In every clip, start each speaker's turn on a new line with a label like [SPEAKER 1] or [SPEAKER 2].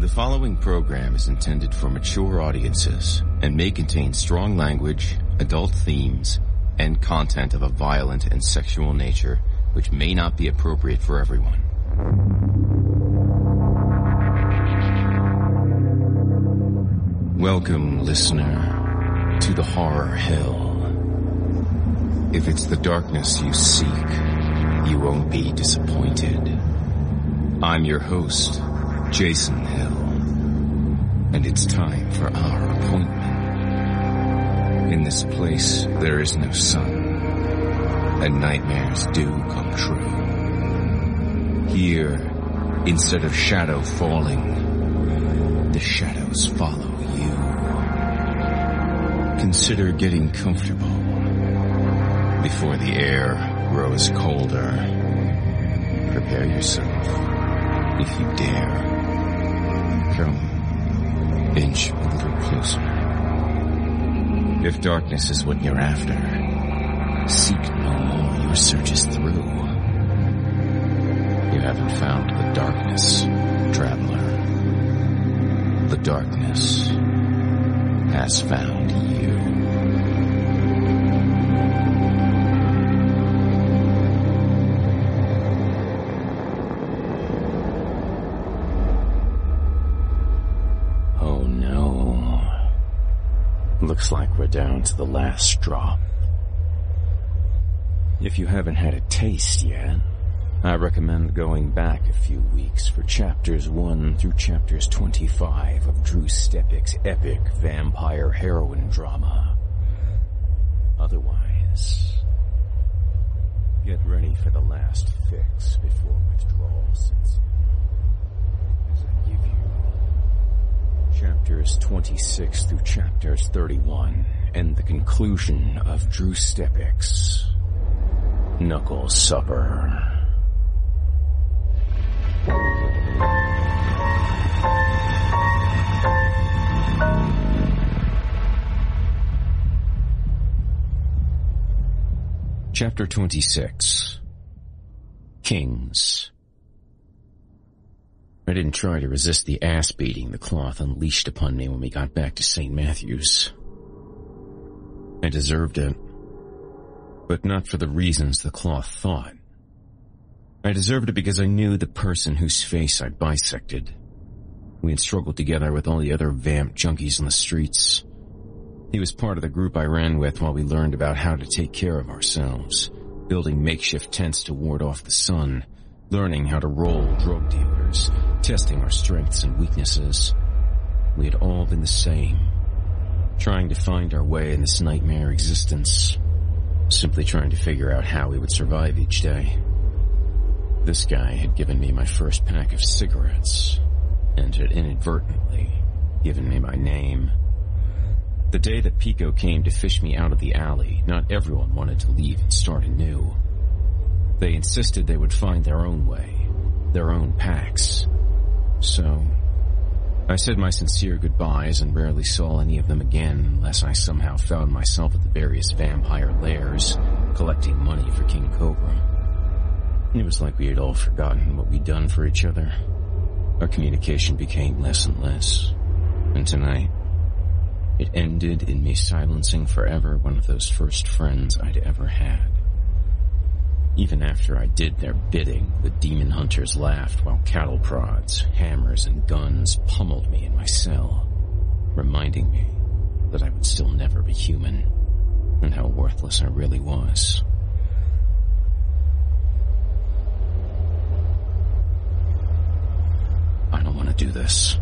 [SPEAKER 1] The following program is intended for mature audiences and may contain strong language, adult themes, and content of a violent and sexual nature which may not be appropriate for everyone. Welcome, listener, to the Horror Hill. If it's the darkness you seek, you won't be disappointed. I'm your host, Jason Hill, and it's time for our appointment. In this place, there is no sun, and nightmares do come true. Here, instead of shadow falling, the shadows follow you. Consider getting comfortable before the air grows colder. Prepare yourself, if you dare. Come, inch a little closer. If darkness is what you're after, seek no more. Your search is through. You haven't found the darkness, traveler. The darkness has found you. Down to the last drop. If you haven't had a taste yet, I recommend going back a few weeks for chapters 1 through chapters 25 of Drew Stepek's epic vampire heroin drama. Otherwise, get ready for the last fix before withdrawal sets in. As I give you chapters 26 through chapters 31 and the conclusion of Drew Stepek's Knuckle Supper. Chapter 26 Kings I didn't try to resist the ass beating the cloth unleashed upon me when we got back to St. Matthew's. I deserved it, but not for the reasons the cloth thought. I deserved it because I knew the person whose face I'd bisected. We had struggled together with all the other vamp junkies on the streets. He was part of the group I ran with while we learned about how to take care of ourselves, building makeshift tents to ward off the sun, learning how to roll drug dealers, testing our strengths and weaknesses. We had all been the same, trying to find our way in this nightmare existence, simply trying to figure out how we would survive each day. This guy had given me my first pack of cigarettes, and had inadvertently given me my name. The day that Pico came to fish me out of the alley, not everyone wanted to leave and start anew. They insisted they would find their own way, their own packs. So, I said my sincere goodbyes and rarely saw any of them again unless I somehow found myself at the various vampire lairs, collecting money for King Cobra. It was like we had all forgotten what we'd done for each other. Our communication became less and less. And tonight, it ended in me silencing forever one of those first friends I'd ever had. Even after I did their bidding, the demon hunters laughed while cattle prods, hammers, and guns pummeled me in my cell, reminding me that I would still never be human, and how worthless I really was. I don't want to do this,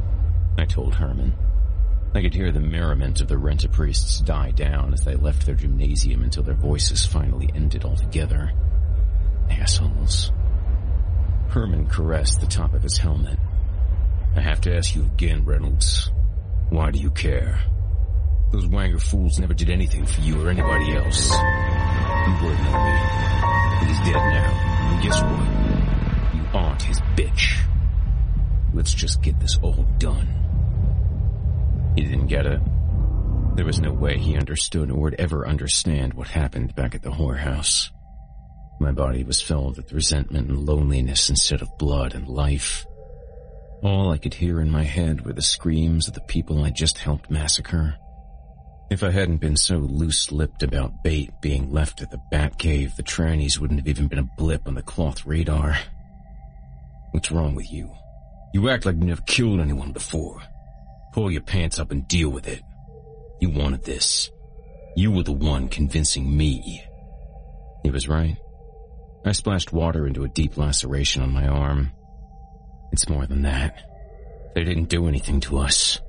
[SPEAKER 1] I told Herman. I could hear the merriment of the rent-a-priests die down as they left their gymnasium until their voices finally ended altogether. Assholes. Herman caressed the top of his helmet. I have to ask you again, Reynolds. Why do you care? Those Wanger fools never did anything for you or anybody else. You wouldn't know me. He's dead now. And guess what? You aren't his bitch. Let's just get this all done. He didn't get it. There was no way he understood or would ever understand what happened back at the whorehouse. My body was filled with resentment and loneliness instead of blood and life. All I could hear in my head were the screams of the people I just helped massacre. If I hadn't been so loose-lipped about bait being left at the bat cave, the trannies wouldn't have even been a blip on the cloth radar. What's wrong with you? You act like you never killed anyone before. Pull your pants up and deal with it. You wanted this. You were the one convincing me. He was right. I splashed water into a deep laceration on my arm. It's more than that. They didn't do anything to us.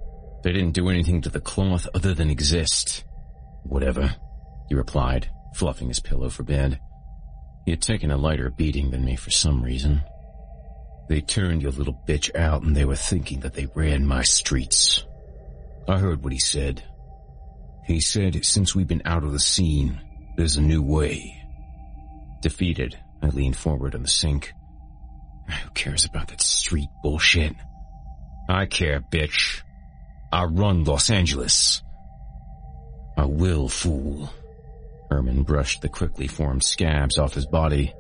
[SPEAKER 1] They didn't do anything to the cloth other than exist. Whatever, he replied, fluffing his pillow for bed. He had taken a lighter beating than me for some reason. They turned your little bitch out and they were thinking that they ran my streets. I heard what he said. He said, since we've been out of the scene, there's a new way. Defeated, I leaned forward on the sink. Who cares about that street bullshit? I care, bitch. I run Los Angeles. I will, fool. Herman brushed the quickly formed scabs off his body.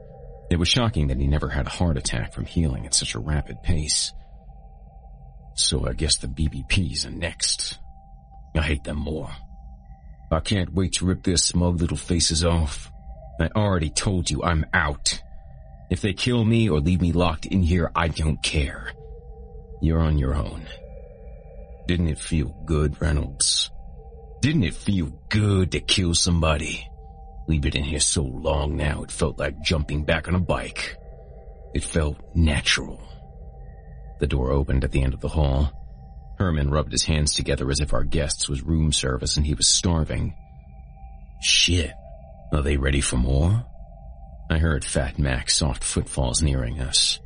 [SPEAKER 1] It was shocking that he never had a heart attack from healing at such a rapid pace. So I guess the BBPs are next. I hate them more. I can't wait to rip their smug little faces off. I already told you I'm out. If they kill me or leave me locked in here, I don't care. You're on your own. Didn't it feel good, Reynolds? Didn't it feel good to kill somebody? We've been in here so long now, it felt like jumping back on a bike. It felt natural. The door opened at the end of the hall. Herman rubbed his hands together as if our guests was room service and he was starving. Shit. Are they ready for more? I heard Fat Mac's soft footfalls nearing us.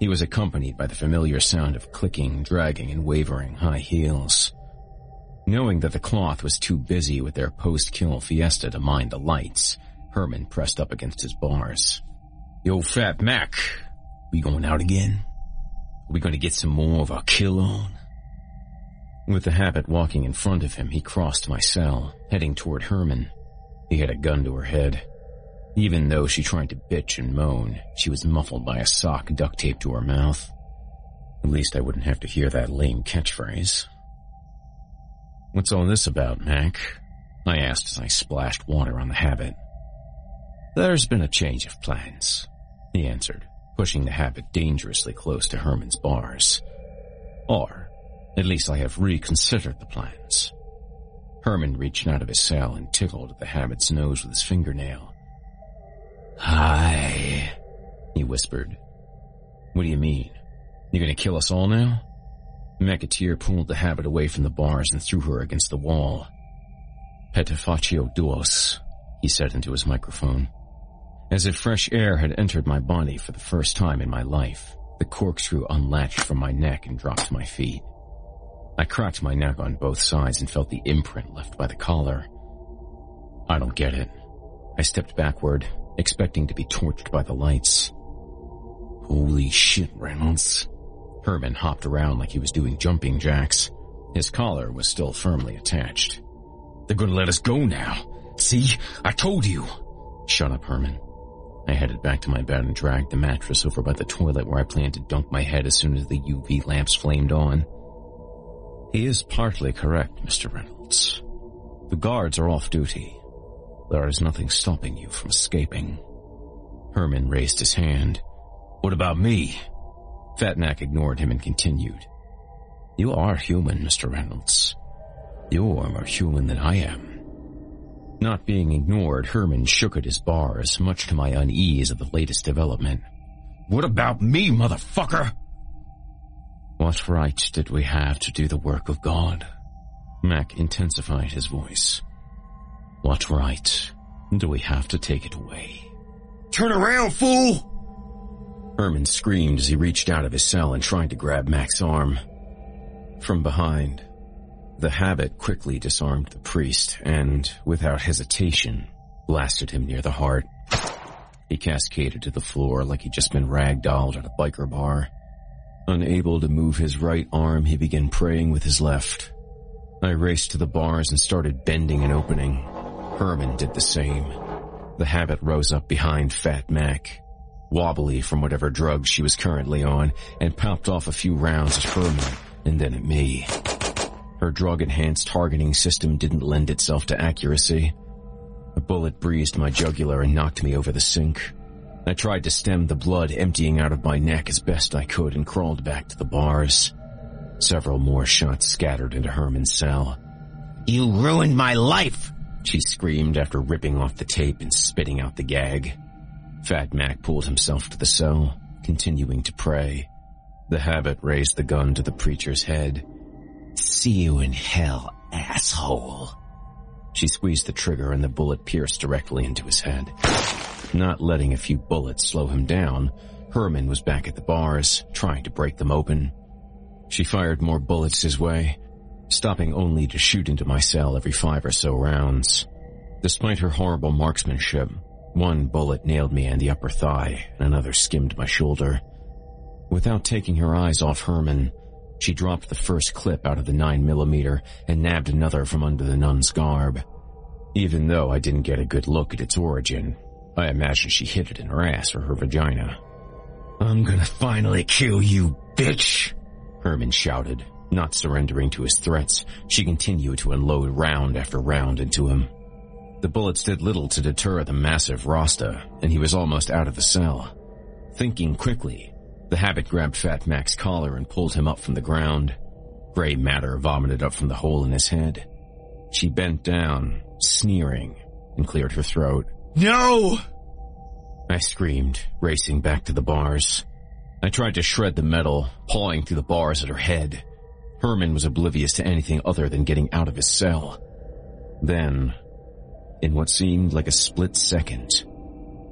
[SPEAKER 1] He was accompanied by the familiar sound of clicking, dragging, and wavering high heels. Knowing that the cloth was too busy with their post-kill fiesta to mind the lights, Herman pressed up against his bars. Yo, Fat Mac, we going out again? Are we going to get some more of our kill on? With the habit walking in front of him, he crossed my cell, heading toward Herman. He had a gun to her head. Even though she tried to bitch and moan, she was muffled by a sock duct taped to her mouth. At least I wouldn't have to hear that lame catchphrase. What's all this about, Mac? I asked as I splashed water on the habit. There's been a change of plans, he answered, pushing the habit dangerously close to Herman's bars. Or, at least I have reconsidered the plans. Herman reached out of his cell and tickled the habit's nose with his fingernail. Hi, he whispered, What do you mean? You're gonna kill us all now? McAteer pulled the habit away from the bars and threw her against the wall. Petrificatio duos, he said into his microphone. As if fresh air had entered my body for the first time in my life, the corkscrew unlatched from my neck and dropped to my feet. I cracked my neck on both sides and felt the imprint left by the collar. I don't get it. I stepped backward, expecting to be torched by the lights. Holy shit, Reynolds. Herman hopped around like he was doing jumping jacks. His collar was still firmly attached. They're gonna let us go now. See? I told you. Shut up, Herman. I headed back to my bed and dragged the mattress over by the toilet where I planned to dunk my head as soon as the UV lamps flamed on. He is partly correct, Mr. Reynolds. The guards are off duty. There is nothing stopping you from escaping. Herman raised his hand. What about me? Fat Mac ignored him and continued. You are human, Mr. Reynolds. You are more human than I am. Not being ignored, Herman shook at his bars, much to my unease at the latest development. What about me, motherfucker? What right did we have to do the work of God? Mac intensified his voice. What right do we have to take it away? Turn around, fool! Herman screamed as he reached out of his cell and tried to grab Mac's arm. From behind, the habit quickly disarmed the priest and, without hesitation, blasted him near the heart. He cascaded to the floor like he'd just been ragdolled at a biker bar. Unable to move his right arm, he began praying with his left. I raced to the bars and started bending and opening. Herman did the same. The habit rose up behind Fat Mac, wobbly from whatever drug she was currently on, and popped off a few rounds at Herman and then at me. Her drug-enhanced targeting system didn't lend itself to accuracy. A bullet breezed my jugular and knocked me over the sink. I tried to stem the blood emptying out of my neck as best I could and crawled back to the bars. Several more shots scattered into Herman's cell. You ruined my life! She screamed after ripping off the tape and spitting out the gag. Fat Mac pulled himself to the cell, continuing to pray. The habit raised the gun to the preacher's head. See you in hell, asshole. She squeezed the trigger and the bullet pierced directly into his head. Not letting a few bullets slow him down, Herman was back at the bars, trying to break them open. She fired more bullets his way, stopping only to shoot into my cell every five or so rounds. Despite her horrible marksmanship, one bullet nailed me in the upper thigh and another skimmed my shoulder. Without taking her eyes off Herman, she dropped the first clip out of the 9mm and nabbed another from under the nun's garb. Even though I didn't get a good look at its origin, I imagine she hid it in her ass or her vagina. I'm gonna finally kill you, bitch! Herman shouted. Not surrendering to his threats, she continued to unload round after round into him. The bullets did little to deter the massive Rasta, and he was almost out of the cell. Thinking quickly, the habit grabbed Fat Mac's collar and pulled him up from the ground. Gray matter vomited up from the hole in his head. She bent down, sneering, and cleared her throat. No! I screamed, racing back to the bars. I tried to shred the metal, pawing through the bars at her head. Herman was oblivious to anything other than getting out of his cell. Then, in what seemed like a split second,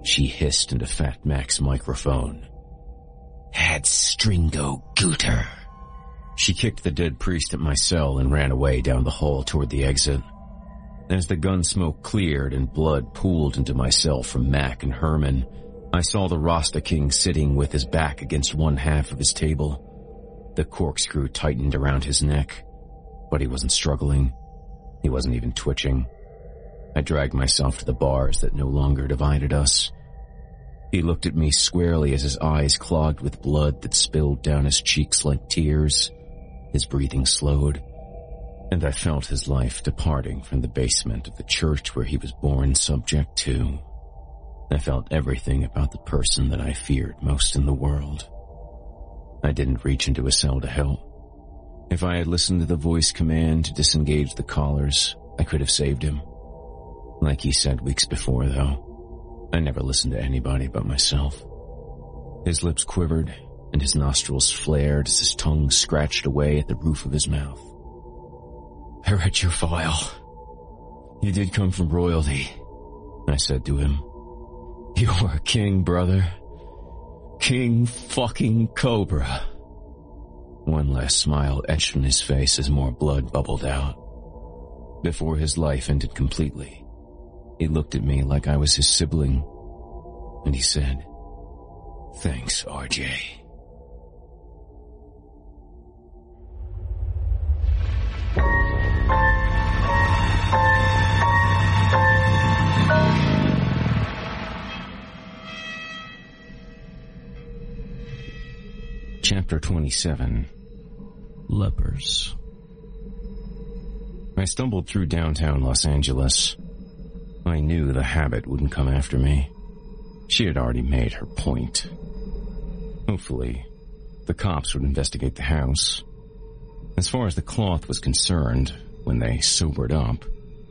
[SPEAKER 1] she hissed into Fat Mac's microphone. Had Stringo Gooter. She kicked the dead priest at my cell and ran away down the hall toward the exit. As the gun smoke cleared and blood pooled into my cell from Mac and Herman, I saw the Rasta King sitting with his back against one half of his table. The corkscrew tightened around his neck, but he wasn't struggling. He wasn't even twitching. I dragged myself to the bars that no longer divided us. He looked at me squarely as his eyes clogged with blood that spilled down his cheeks like tears. His breathing slowed, and I felt his life departing from the basement of the church where he was born subject to. I felt everything about the person that I feared most in the world. I didn't reach into a cell to help. If I had listened to the voice command to disengage the collars, I could have saved him. Like he said weeks before, though, I never listened to anybody but myself. His lips quivered, and his nostrils flared as his tongue scratched away at the roof of his mouth. I read your file. You did come from royalty, I said to him. You are a king, brother. King fucking Cobra. One last smile etched on his face as more blood bubbled out. Before his life ended completely, he looked at me like I was his sibling, and he said, Thanks, RJ. Chapter 27 Lepers I stumbled through downtown Los Angeles. I knew the habit wouldn't come after me. She had already made her point. Hopefully, the cops would investigate the house. As far as the cloth was concerned, when they sobered up,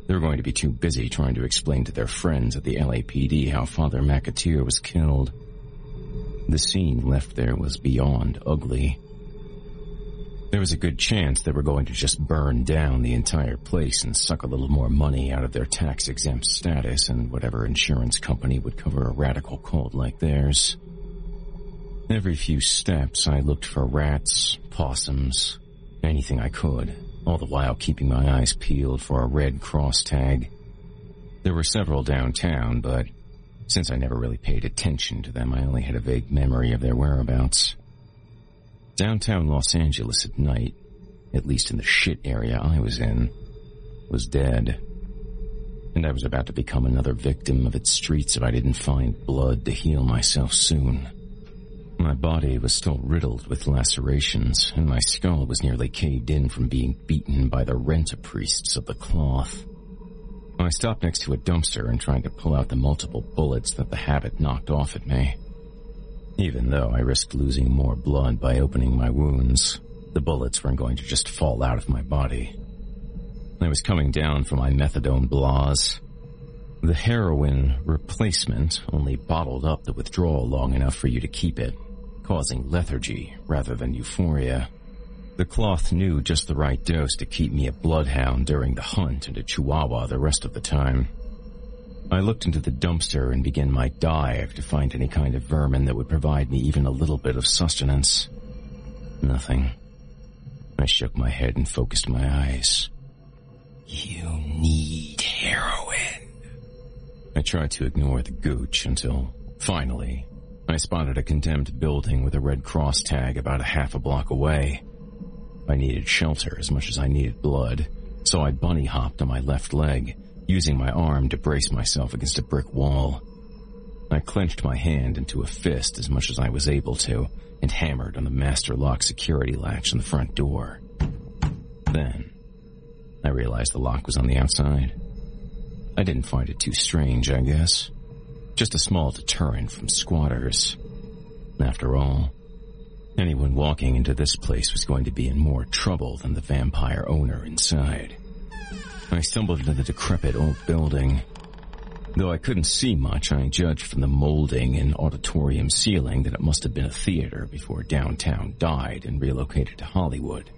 [SPEAKER 1] they were going to be too busy trying to explain to their friends at the LAPD how Father McAteer was killed. The scene left there was beyond ugly. There was a good chance they were going to just burn down the entire place and suck a little more money out of their tax-exempt status and whatever insurance company would cover a radical cult like theirs. Every few steps I looked for rats, possums, anything I could, all the while keeping my eyes peeled for a red cross tag. There were several downtown, but since I never really paid attention to them, I only had a vague memory of their whereabouts. Downtown Los Angeles at night, at least in the shit area I was in, was dead. And I was about to become another victim of its streets if I didn't find blood to heal myself soon. My body was still riddled with lacerations, and my skull was nearly caved in from being beaten by the rent-a-priests of the cloth. I stopped next to a dumpster and tried to pull out the multiple bullets that the habit knocked off at me. Even though I risked losing more blood by opening my wounds, the bullets weren't going to just fall out of my body. I was coming down from my methadone blahs. The heroin replacement only bottled up the withdrawal long enough for you to keep it, causing lethargy rather than euphoria. The cloth knew just the right dose to keep me a bloodhound during the hunt and a chihuahua the rest of the time. I looked into the dumpster and began my dive to find any kind of vermin that would provide me even a little bit of sustenance. Nothing. I shook my head and focused my eyes. You need heroin. I tried to ignore the gooch until, finally, I spotted a condemned building with a Red Cross tag about a half a block away. I needed shelter as much as I needed blood, so I bunny hopped on my left leg, using my arm to brace myself against a brick wall. I clenched my hand into a fist as much as I was able to and hammered on the master lock security latch on the front door. Then, I realized the lock was on the outside. I didn't find it too strange, I guess. Just a small deterrent from squatters. After all, Anyone walking into this place was going to be in more trouble than the vampire owner inside. I stumbled into the decrepit old building. Though I couldn't see much, I judged from the molding and auditorium ceiling that it must have been a theater before downtown died and relocated to Hollywood.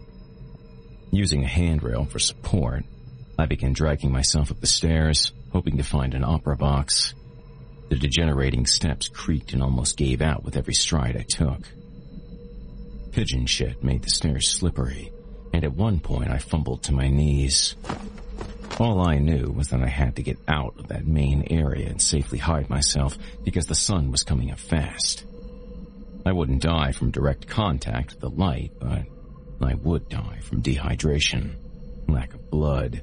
[SPEAKER 1] Using a handrail for support, I began dragging myself up the stairs, hoping to find an opera box. The degenerating steps creaked and almost gave out with every stride I took. Pigeon shit made the stairs slippery, and at one point I fumbled to my knees. All I knew was that I had to get out of that main area and safely hide myself because the sun was coming up fast. I wouldn't die from direct contact with the light, but I would die from dehydration, lack of blood,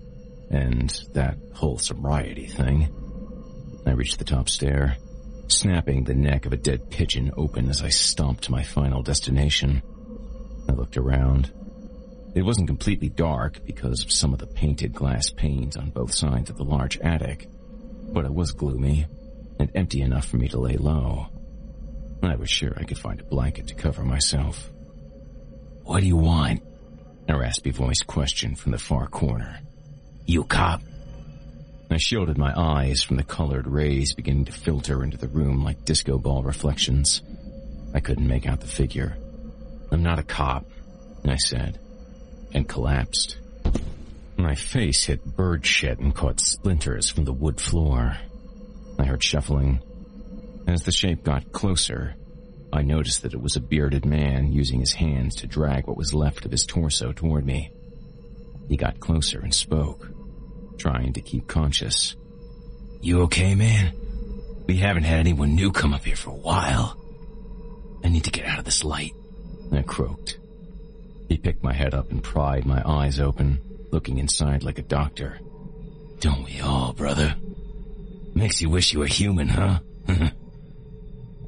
[SPEAKER 1] and that whole sobriety thing. I reached the top stair, snapping the neck of a dead pigeon open as I stomped to my final destination. I looked around. It wasn't completely dark because of some of the painted glass panes on both sides of the large attic, but it was gloomy and empty enough for me to lay low. I was sure I could find a blanket to cover myself. What do you want? A raspy voice questioned from the far corner. You cop? I shielded my eyes from the colored rays beginning to filter into the room like disco ball reflections. I couldn't make out the figure I'm not a cop, I said, and collapsed. My face hit bird shit and caught splinters from the wood floor. I heard shuffling. As the shape got closer, I noticed that it was a bearded man using his hands to drag what was left of his torso toward me. He got closer and spoke, trying to keep conscious.
[SPEAKER 2] You okay, man? We haven't had anyone new come up here for a while. I need to get out of this light.
[SPEAKER 1] I croaked. He picked my head up and pried my eyes open, looking inside like a doctor.
[SPEAKER 2] Don't we all, brother? Makes you wish you were human, huh?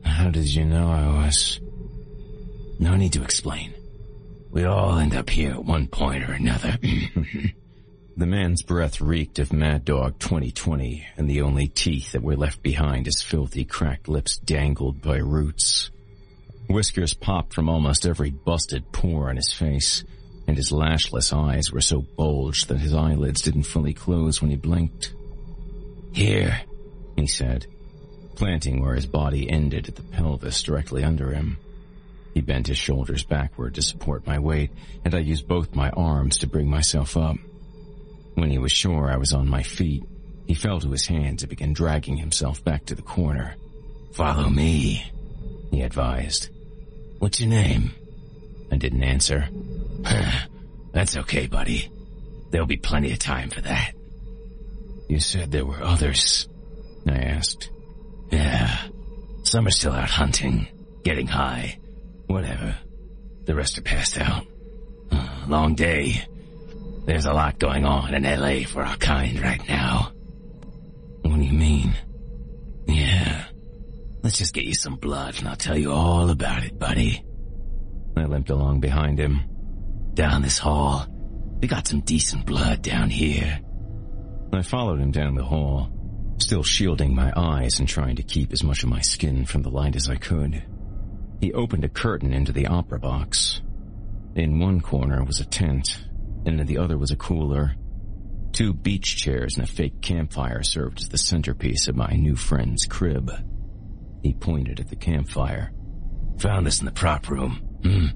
[SPEAKER 1] How did you know I was?
[SPEAKER 2] No need to explain. We all end up here at one point or another.
[SPEAKER 1] the man's breath reeked of Mad Dog 2020, and the only teeth that were left behind his filthy cracked lips dangled by roots. Whiskers popped from almost every busted pore on his face, and his lashless eyes were so bulged that his eyelids didn't fully close when he blinked.
[SPEAKER 2] Here,
[SPEAKER 1] he said, planting where his body ended at the pelvis directly under him. He bent his shoulders backward to support my weight, and I used both my arms to bring myself up. When he was sure I was on my feet, he fell to his hands and began dragging himself back to the corner.
[SPEAKER 2] Follow me, he advised. What's your name?
[SPEAKER 1] I didn't answer.
[SPEAKER 2] That's okay, buddy. There'll be plenty of time for that.
[SPEAKER 1] You said there were others, I asked.
[SPEAKER 2] Yeah. Some are still out hunting, getting high, whatever. The rest are passed out. Long day. There's a lot going on in LA for our kind right now.
[SPEAKER 1] What do you mean?
[SPEAKER 2] Yeah. Let's just get you some blood and I'll tell you all about it, buddy.
[SPEAKER 1] I limped along behind him.
[SPEAKER 2] Down this hall. We got some decent blood down here.
[SPEAKER 1] I followed him down the hall, still shielding my eyes and trying to keep as much of my skin from the light as I could. He opened a curtain into the opera box. In one corner was a tent, and in the other was a cooler. Two beach chairs and a fake campfire served as the centerpiece of my new friend's crib. He pointed at the campfire.
[SPEAKER 2] Found this in the prop room. Hmm.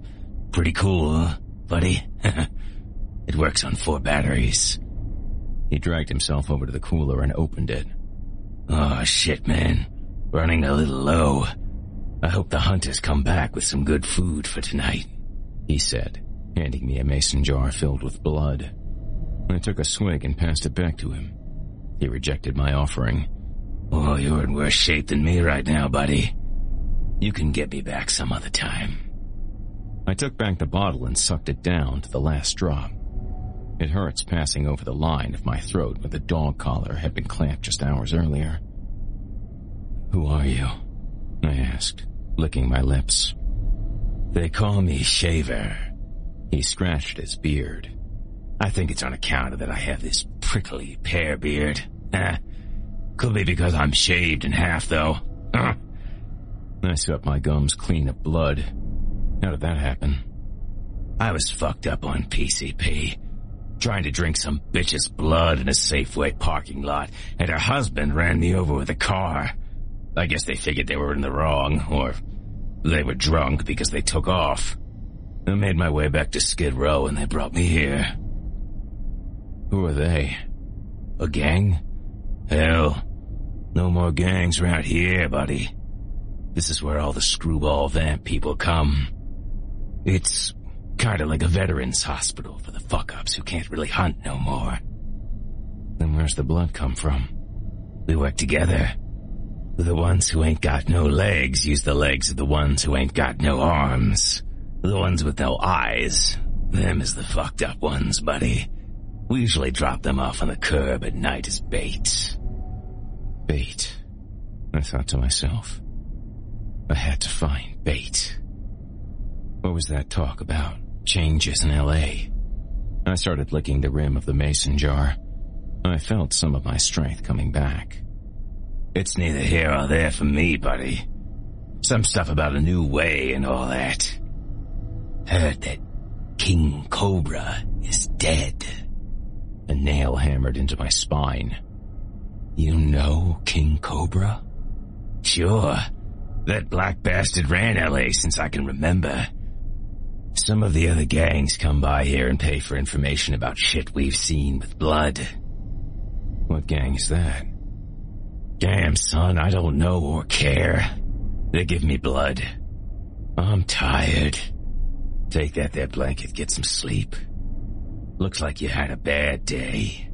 [SPEAKER 2] Pretty cool, huh, buddy? it works on four batteries.
[SPEAKER 1] He dragged himself over to the cooler and opened it.
[SPEAKER 2] Oh shit, man. Running a little low. I hope the hunters come back with some good food for tonight, he said, handing me a mason jar filled with blood.
[SPEAKER 1] I took a swig and passed it back to him. He rejected my offering.
[SPEAKER 2] Oh, you're in worse shape than me right now, buddy. You can get me back some other time.
[SPEAKER 1] I took back the bottle and sucked it down to the last drop. It hurts passing over the line of my throat where the dog collar had been clamped just hours earlier. Who are you? I asked, licking my lips.
[SPEAKER 2] They call me Shaver.
[SPEAKER 1] He scratched his beard.
[SPEAKER 2] I think it's on account of that I have this prickly pear beard. Ah, Could be because I'm shaved in half, though.
[SPEAKER 1] I swept my gums clean of blood. How did that happen?
[SPEAKER 2] I was fucked up on PCP. Trying to drink some bitch's blood in a Safeway parking lot, and her husband ran me over with a car. I guess they figured they were in the wrong, or they were drunk because they took off. I made my way back to Skid Row and they brought me here.
[SPEAKER 1] Who are they?
[SPEAKER 2] A gang? Hell, no more gangs around here, buddy. This is where all the screwball vamp people come. It's kinda like a veterans hospital for the fuck-ups who can't really hunt no more.
[SPEAKER 1] Then where's the blood come from?
[SPEAKER 2] We work together. The ones who ain't got no legs use the legs of the ones who ain't got no arms. The ones with no eyes. Them is the fucked up ones, buddy. We usually drop them off on the curb at night as bait.
[SPEAKER 1] Bait. I thought to myself. I had to find bait. What was that talk about? Changes in L.A. I started licking the rim of the mason jar. I felt some of my strength coming back.
[SPEAKER 2] It's neither here or there for me, buddy. Some stuff about a new way and all that. Heard that King Cobra is dead.
[SPEAKER 1] A nail hammered into my spine.
[SPEAKER 2] You know King Cobra? Sure. That black bastard ran LA since I can remember. Some of the other gangs come by here and pay for information about shit we've seen with blood.
[SPEAKER 1] What gang's that?
[SPEAKER 2] Damn, son, I don't know or care. They give me blood. I'm tired. Take that there blanket, get some sleep. Looks like you had a bad day.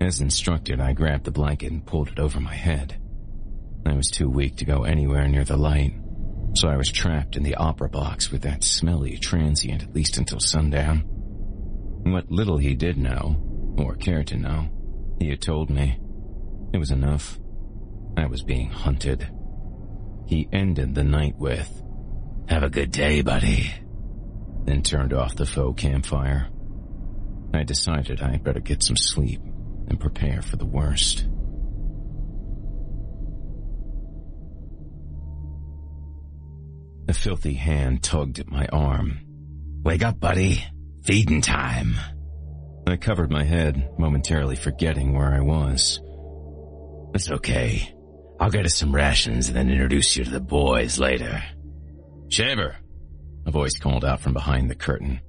[SPEAKER 1] As instructed, I grabbed the blanket and pulled it over my head. I was too weak to go anywhere near the light, so I was trapped in the opera box with that smelly transient at least until sundown. What little he did know, or cared to know, he had told me. It was enough. I was being hunted. He ended the night with,
[SPEAKER 2] Have a good day, buddy.
[SPEAKER 1] Then turned off the faux campfire. I decided I'd better get some sleep and prepare for the worst. A filthy hand tugged at my arm.
[SPEAKER 2] Wake up, buddy. Feeding time.
[SPEAKER 1] I covered my head, momentarily forgetting where I was.
[SPEAKER 2] It's okay. I'll get us some rations and then introduce you to the boys later.
[SPEAKER 1] Shaver! A voice called out from behind the curtain.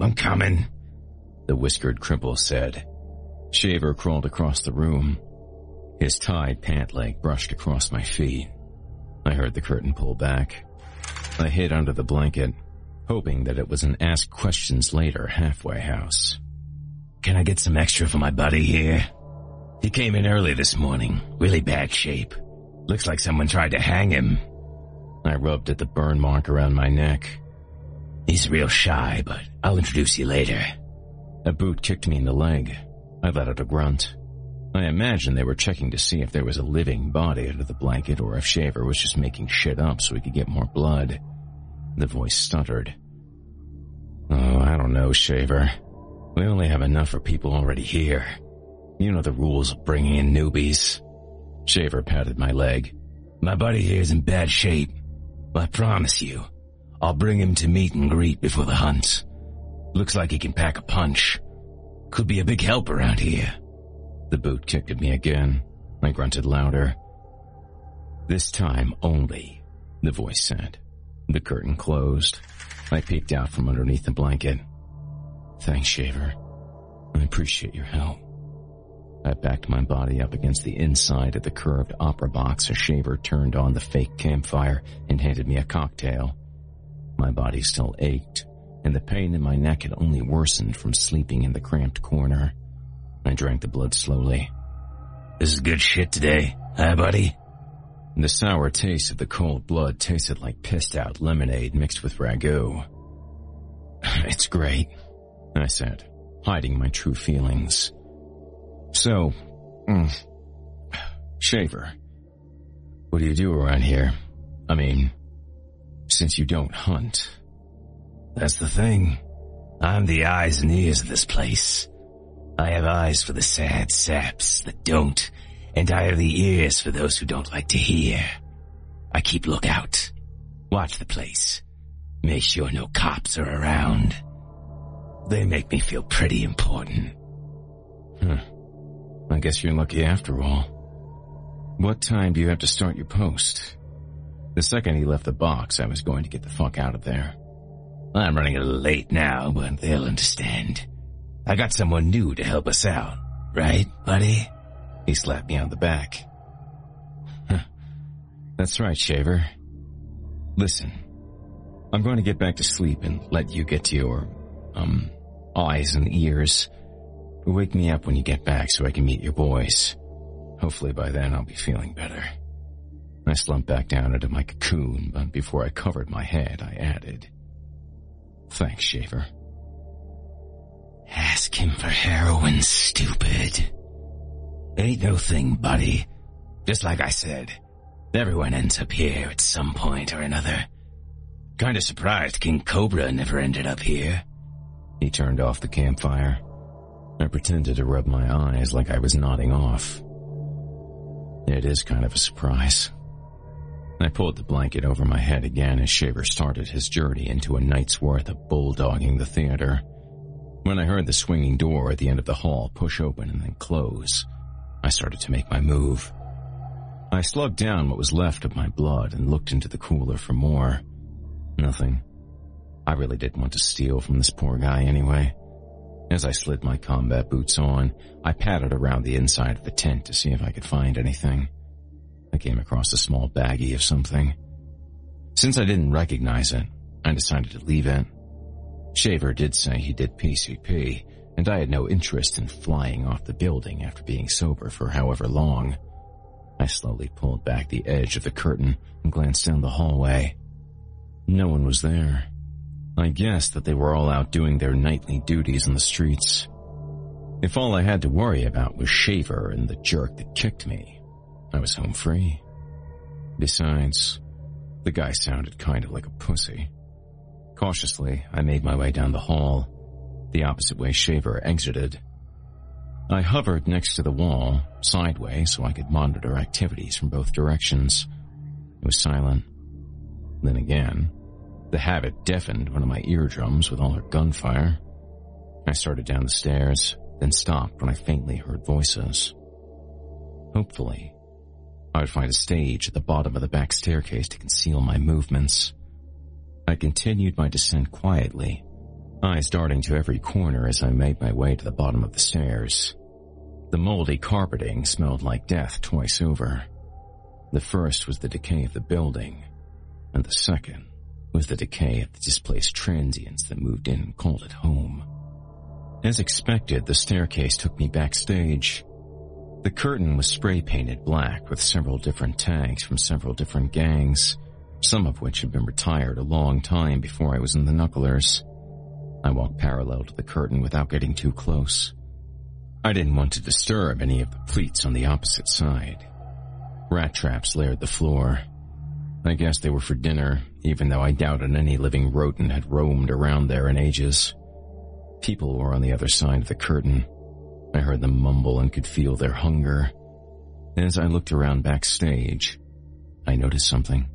[SPEAKER 2] I'm coming,
[SPEAKER 1] the whiskered cripple said. Shaver crawled across the room. His tied pant leg brushed across my feet. I heard the curtain pull back. I hid under the blanket, hoping that it was an ask questions later halfway house.
[SPEAKER 2] Can I get some extra for my buddy here? He came in early this morning, really bad shape. Looks like someone tried to hang him.
[SPEAKER 1] I rubbed at the burn mark around my neck.
[SPEAKER 2] He's real shy, but I'll introduce you later.
[SPEAKER 1] A boot kicked me in the leg. I let out a grunt. I imagine they were checking to see if there was a living body under the blanket or if Shaver was just making shit up so he could get more blood. The voice stuttered. Oh, I don't know, Shaver. We only have enough for people already here. You know the rules of bringing in newbies. Shaver patted my leg.
[SPEAKER 2] My buddy here's in bad shape. I promise you, I'll bring him to meet and greet before the hunt. Looks like he can pack a punch. Could be a big help around here.
[SPEAKER 1] The boot kicked at me again. I grunted louder. This time only, the voice said. The curtain closed. I peeked out from underneath the blanket. Thanks, Shaver. I appreciate your help. I backed my body up against the inside of the curved opera box as Shaver turned on the fake campfire and handed me a cocktail. My body still ached, and the pain in my neck had only worsened from sleeping in the cramped corner. I drank the blood slowly.
[SPEAKER 2] This is good shit today, huh, buddy?
[SPEAKER 1] The sour taste of the cold blood tasted like pissed out lemonade mixed with ragu. It's great, I said, hiding my true feelings. So, mm, Shaver, what do you do around here? I mean, since you don't hunt.
[SPEAKER 2] That's the thing. I'm the eyes and ears of this place. I have eyes for the sad saps that don't, and I have the ears for those who don't like to hear. I keep lookout. Watch the place. Make sure no cops are around. They make me feel pretty important.
[SPEAKER 1] Huh. I guess you're lucky after all. What time do you have to start your post? The second he left the box, I was going to get the fuck out of there.
[SPEAKER 2] I'm running a little late now, but they'll understand. I got someone new to help us out, right, buddy?
[SPEAKER 1] He slapped me on the back. Huh. That's right, Shaver. Listen, I'm going to get back to sleep and let you get to your, um, eyes and ears. Wake me up when you get back so I can meet your boys. Hopefully by then I'll be feeling better. I slumped back down into my cocoon, but before I covered my head, I added, Thanks, Shaver.
[SPEAKER 2] Ask him for heroin, stupid. Ain't no thing, buddy. Just like I said, everyone ends up here at some point or another. Kinda surprised King Cobra never ended up here.
[SPEAKER 1] He turned off the campfire. I pretended to rub my eyes like I was nodding off. It is kind of a surprise. I pulled the blanket over my head again as Shaver started his journey into a night's worth of bulldogging the theater. When I heard the swinging door at the end of the hall push open and then close, I started to make my move. I slugged down what was left of my blood and looked into the cooler for more. Nothing. I really didn't want to steal from this poor guy anyway. As I slid my combat boots on, I patted around the inside of the tent to see if I could find anything. I came across a small baggie of something. Since I didn't recognize it, I decided to leave it. Shaver did say he did PCP, and I had no interest in flying off the building after being sober for however long. I slowly pulled back the edge of the curtain and glanced down the hallway. No one was there. I guessed that they were all out doing their nightly duties in the streets. If all I had to worry about was Shaver and the jerk that kicked me, I was home free. Besides, the guy sounded kind of like a pussy. Cautiously, I made my way down the hall, the opposite way Shaver exited. I hovered next to the wall, sideways, so I could monitor activities from both directions. It was silent. Then again, the habit deafened one of my eardrums with all her gunfire. I started down the stairs, then stopped when I faintly heard voices. Hopefully, I would find a stage at the bottom of the back staircase to conceal my movements. I continued my descent quietly, eyes darting to every corner as I made my way to the bottom of the stairs. The moldy carpeting smelled like death twice over. The first was the decay of the building, and the second was the decay of the displaced transients that moved in and called it home. As expected, the staircase took me backstage. The curtain was spray painted black with several different tags from several different gangs, some of which had been retired a long time before I was in the knucklers. I walked parallel to the curtain without getting too close. I didn't want to disturb any of the pleats on the opposite side. Rat traps layered the floor, I guess they were for dinner, even though I doubted any living rodent had roamed around there in ages. People were on the other side of the curtain. I heard them mumble and could feel their hunger. As I looked around backstage, I noticed something.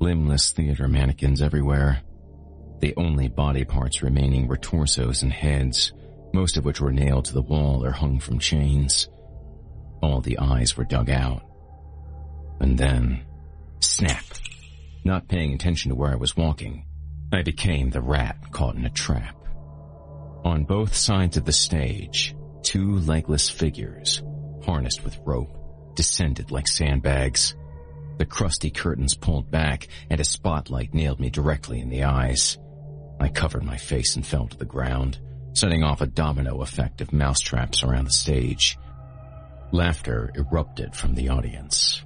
[SPEAKER 1] Limbless theater mannequins everywhere. The only body parts remaining were torsos and heads, most of which were nailed to the wall or hung from chains. All the eyes were dug out. And then Snap. Not paying attention to where I was walking, I became the rat caught in a trap. On both sides of the stage, two legless figures, harnessed with rope, descended like sandbags. The crusty curtains pulled back and a spotlight nailed me directly in the eyes. I covered my face and fell to the ground, setting off a domino effect of mousetraps around the stage. Laughter erupted from the audience.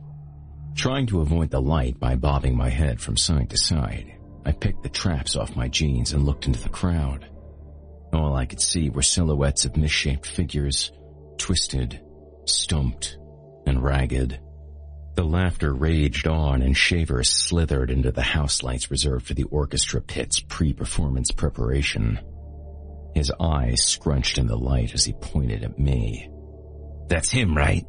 [SPEAKER 1] Trying to avoid the light by bobbing my head from side to side, I picked the traps off my jeans and looked into the crowd. All I could see were silhouettes of misshaped figures, twisted, stumped, and ragged. The laughter raged on and Shaver slithered into the house lights reserved for the orchestra pit's pre-performance preparation. His eyes scrunched in the light as he pointed at me.
[SPEAKER 2] That's him, right?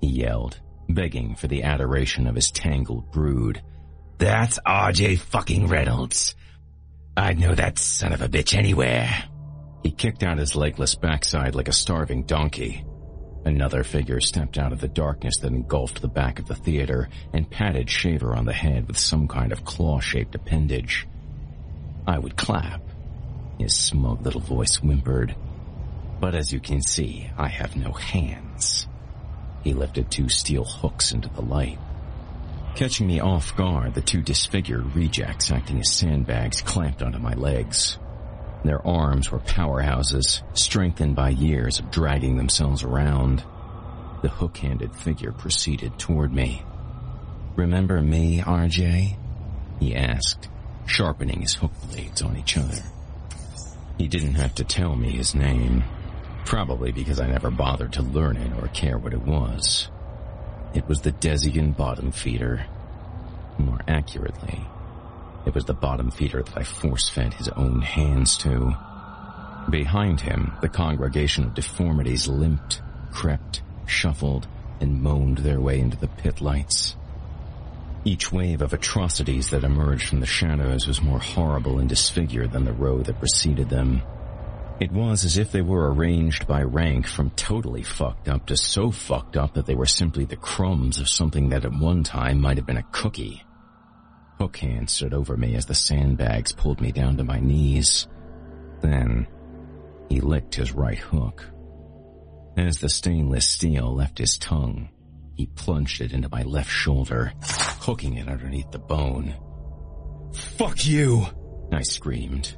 [SPEAKER 1] He yelled begging for the adoration of his tangled brood.
[SPEAKER 2] That's RJ fucking Reynolds. I'd know that son of a bitch anywhere.
[SPEAKER 1] He kicked out his legless backside like a starving donkey. Another figure stepped out of the darkness that engulfed the back of the theater and patted Shaver on the head with some kind of claw-shaped appendage. I would clap. His smug little voice whimpered. But as you can see, I have no hands. He lifted two steel hooks into the light. Catching me off guard, the two disfigured rejects acting as sandbags clamped onto my legs. Their arms were powerhouses, strengthened by years of dragging themselves around. The hook-handed figure proceeded toward me. Remember me, RJ? He asked, sharpening his hook blades on each other. He didn't have to tell me his name. Probably because I never bothered to learn it or care what it was. It was the Desian bottom feeder. More accurately, it was the bottom feeder that I force-fed his own hands to. Behind him, the congregation of deformities limped, crept, shuffled, and moaned their way into the pit lights. Each wave of atrocities that emerged from the shadows was more horrible and disfigured than the row that preceded them. It was as if they were arranged by rank from totally fucked up to so fucked up that they were simply the crumbs of something that at one time might have been a cookie. Hook hand stood over me as the sandbags pulled me down to my knees. Then, he licked his right hook. As the stainless steel left his tongue, he plunged it into my left shoulder, hooking it underneath the bone.
[SPEAKER 2] Fuck you!
[SPEAKER 1] I screamed.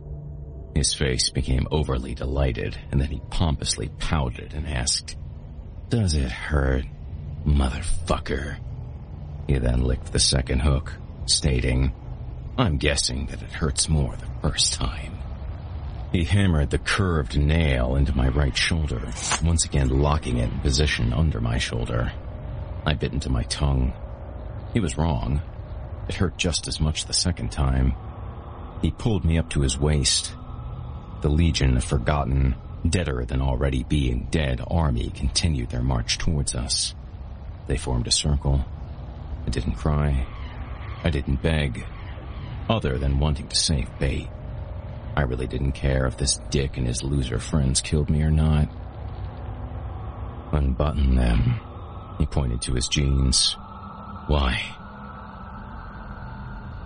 [SPEAKER 1] His face became overly delighted, and then he pompously pouted and asked, Does it hurt, motherfucker? He then licked the second hook, stating, I'm guessing that it hurts more the first time. He hammered the curved nail into my right shoulder, once again locking it in position under my shoulder. I bit into my tongue. He was wrong. It hurt just as much the second time. He pulled me up to his waist. The legion of forgotten, deader than already being dead army continued their march towards us. They formed a circle. I didn't cry. I didn't beg. Other than wanting to save bait. I really didn't care if this dick and his loser friends killed me or not. Unbutton them. He pointed to his jeans. Why?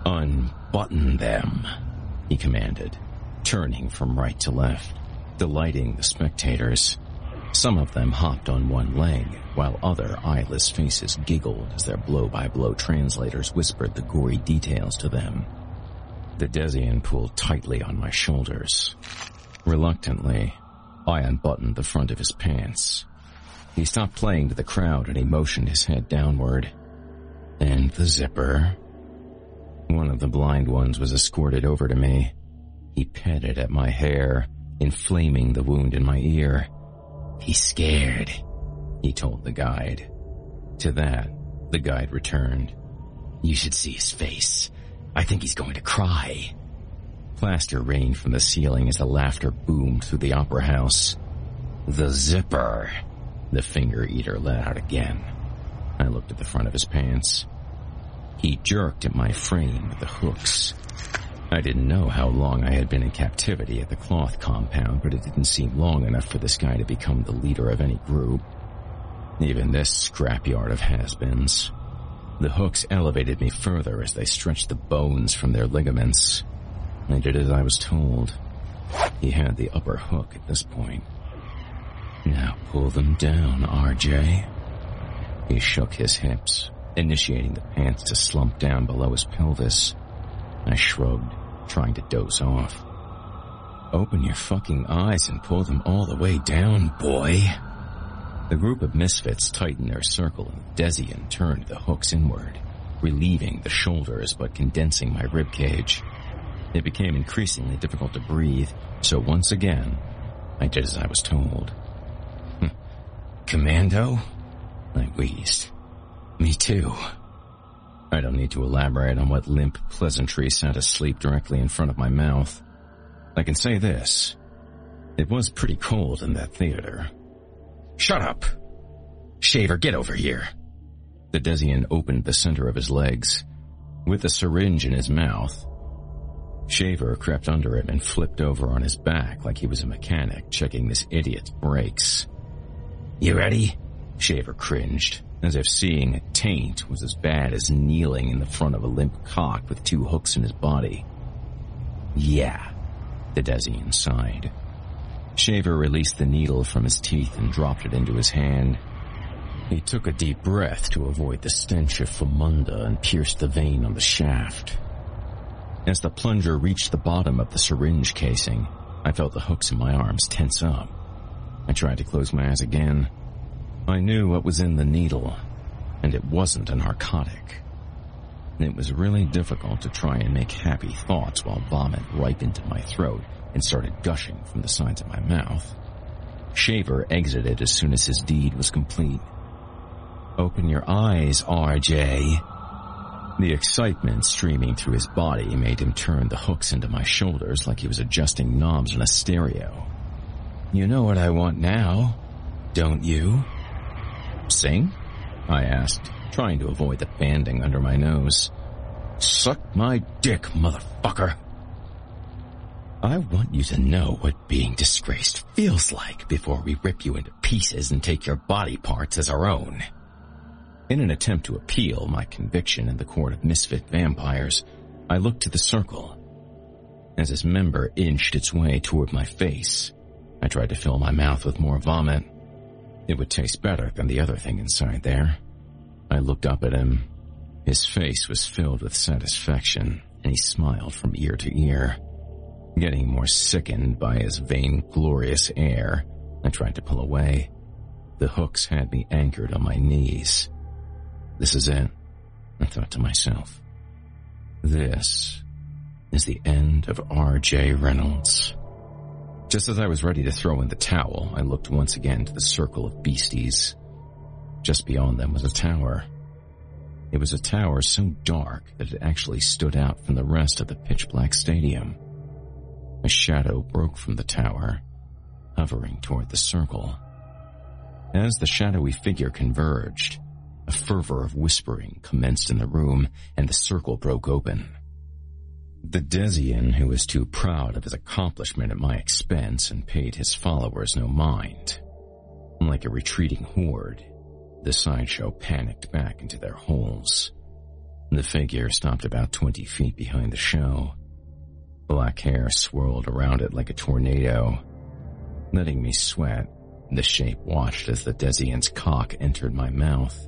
[SPEAKER 1] Unbutton them, he commanded, turning from right to left, delighting the spectators. Some of them hopped on one leg, while other eyeless faces giggled as their blow-by-blow translators whispered the gory details to them. The Desian pulled tightly on my shoulders. Reluctantly, I unbuttoned the front of his pants. He stopped playing to the crowd and he motioned his head downward. And the zipper. One of the blind ones was escorted over to me. He petted at my hair, inflaming the wound in my ear. He's scared, he told the guide. To that, the guide returned. You should see his face. I think he's going to cry. Plaster rained from the ceiling as the laughter boomed through the opera house. The zipper, the finger eater let out again. I looked at the front of his pants. He jerked at my frame with the hooks. I didn't know how long I had been in captivity at the cloth compound, but it didn't seem long enough for this guy to become the leader of any group. Even this scrapyard of has-beens. The hooks elevated me further as they stretched the bones from their ligaments. I did as I was told. He had the upper hook at this point. Now pull them down, RJ. He shook his hips, initiating the pants to slump down below his pelvis. I shrugged, trying to doze off. Open your fucking eyes and pull them all the way down, boy. The group of misfits tightened their circle and Desian turned the hooks inward, relieving the shoulders but condensing my rib cage. It became increasingly difficult to breathe, so once again, I did as I was told. Commando? I wheezed. Me too. I don't need to elaborate on what limp pleasantry sat asleep directly in front of my mouth. I can say this. It was pretty cold in that theater. Shut up! Shaver, get over here! The Desian opened the center of his legs. With a syringe in his mouth, Shaver crept under him and flipped over on his back like he was a mechanic checking this idiot's brakes. You ready? Shaver cringed, as if seeing a taint was as bad as kneeling in the front of a limp cock with two hooks in his body. Yeah, the Desian sighed. Shaver released the needle from his teeth and dropped it into his hand. He took a deep breath to avoid the stench of famunda and pierced the vein on the shaft. As the plunger reached the bottom of the syringe casing, I felt the hooks in my arms tense up. I tried to close my eyes again. I knew what was in the needle, and it wasn't a narcotic. It was really difficult to try and make happy thoughts while vomit ripened in my throat and started gushing from the sides of my mouth. Shaver exited as soon as his deed was complete. Open your eyes, RJ. The excitement streaming through his body made him turn the hooks into my shoulders like he was adjusting knobs on a stereo. You know what I want now, don't you? Sing? I asked, trying to avoid the banding under my nose. Suck my dick, motherfucker. I want you to know what being disgraced feels like before we rip you into pieces and take your body parts as our own. In an attempt to appeal my conviction in the court of misfit vampires, I looked to the circle. As his member inched its way toward my face, I tried to fill my mouth with more vomit. It would taste better than the other thing inside there. I looked up at him. His face was filled with satisfaction, and he smiled from ear to ear. Getting more sickened by his vainglorious air, I tried to pull away. The hooks had me anchored on my knees. This is it, I thought to myself. This is the end of R.J. Reynolds. Just as I was ready to throw in the towel, I looked once again to the circle of beasties. Just beyond them was a tower. It was a tower so dark that it actually stood out from the rest of the pitch black stadium. A shadow broke from the tower, hovering toward the circle. As the shadowy figure converged, a fervor of whispering commenced in the room and the circle broke open. The Desian, who was too proud of his accomplishment at my expense and paid his followers no mind. Like a retreating horde, the sideshow panicked back into their holes. The figure stopped about 20 feet behind the show. Black hair swirled around it like a tornado. Letting me sweat, the shape watched as the Desian's cock entered my mouth.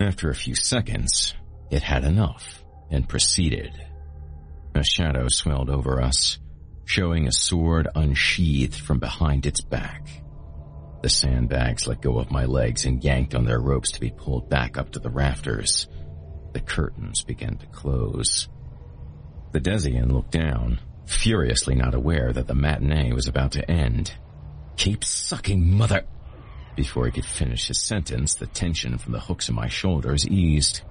[SPEAKER 1] After a few seconds, it had enough and proceeded. A shadow swelled over us, showing a sword unsheathed from behind its back. The sandbags let go of my legs and yanked on their ropes to be pulled back up to the rafters. The curtains began to close. The Desian looked down, furiously not aware that the matinee was about to end. Keep sucking, mother... Before he could finish his sentence, the tension from the hooks in my shoulders eased.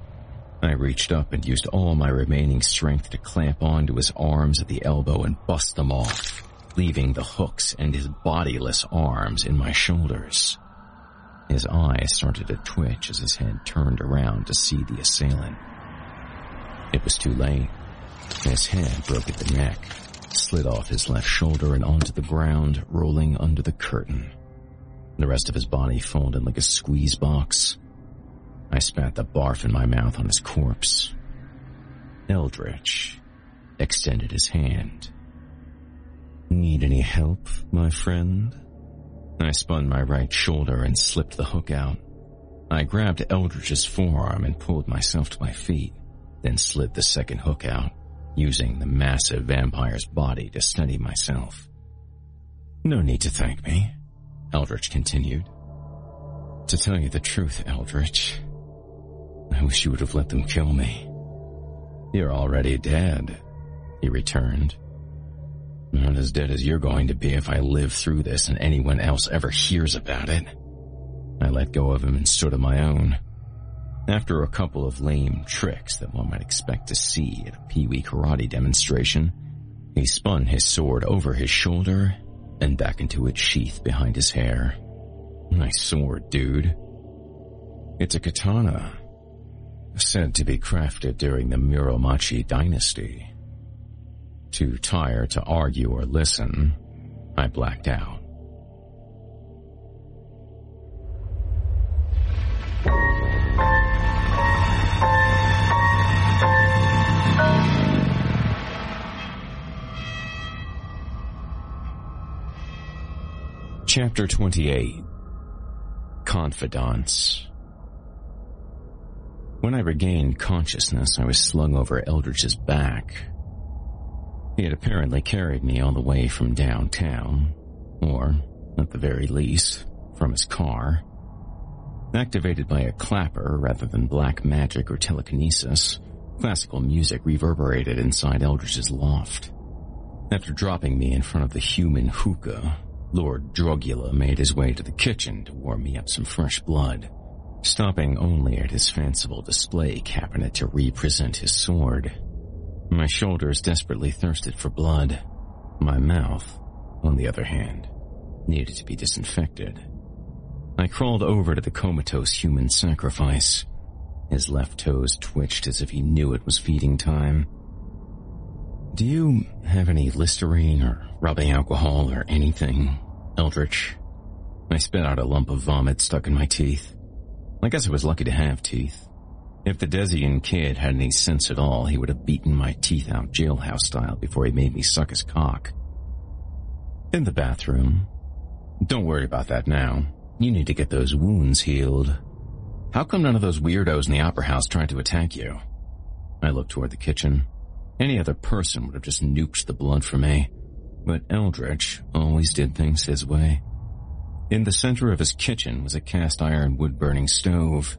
[SPEAKER 1] I reached up and used all my remaining strength to clamp onto his arms at the elbow and bust them off, leaving the hooks and his bodiless arms in my shoulders. His eyes started to twitch as his head turned around to see the assailant. It was too late. His head broke at the neck, slid off his left shoulder and onto the ground, rolling under the curtain. The rest of his body folded like a squeeze box, I spat the barf in my mouth on his corpse. Eldritch extended his hand. Need any help, my friend? I spun my right shoulder and slipped the hook out. I grabbed Eldritch's forearm and pulled myself to my feet, then slid the second hook out, using the massive vampire's body to steady myself. No need to thank me, Eldritch continued. To tell you the truth, Eldritch, I wish you would have let them kill me. You're already dead, he returned. Not as dead as you're going to be if I live through this and anyone else ever hears about it. I let go of him and stood on my own. After a couple of lame tricks that one might expect to see at a Pee-wee karate demonstration, he spun his sword over his shoulder and back into its sheath behind his hair. Nice sword, dude. It's a katana, said to be crafted during the Muromachi dynasty. Too tired to argue or listen, I blacked out. Chapter 28 Confidants when I regained consciousness, I was slung over Eldritch's back. He had apparently carried me all the way from downtown, or, at the very least, from his car. Activated by a clapper rather than black magic or telekinesis, classical music reverberated inside Eldritch's loft. After dropping me in front of the human hookah, Lord Drogula made his way to the kitchen to warm me up some fresh blood stopping only at his fanciful display cabinet to represent his sword. My shoulders desperately thirsted for blood. My mouth, on the other hand, needed to be disinfected. I crawled over to the comatose human sacrifice. His left toes twitched as if he knew it was feeding time. Do you have any Listerine or rubbing alcohol or anything, Eldritch? I spit out a lump of vomit stuck in my teeth. I guess I was lucky to have teeth. If the Desian kid had any sense at all, he would have beaten my teeth out jailhouse style before he made me suck his cock. In the bathroom. Don't worry about that now. You need to get those wounds healed. How come none of those weirdos in the opera house tried to attack you? I looked toward the kitchen. Any other person would have just nuked the blood for me. But Eldritch always did things his way. In the center of his kitchen was a cast iron wood burning stove.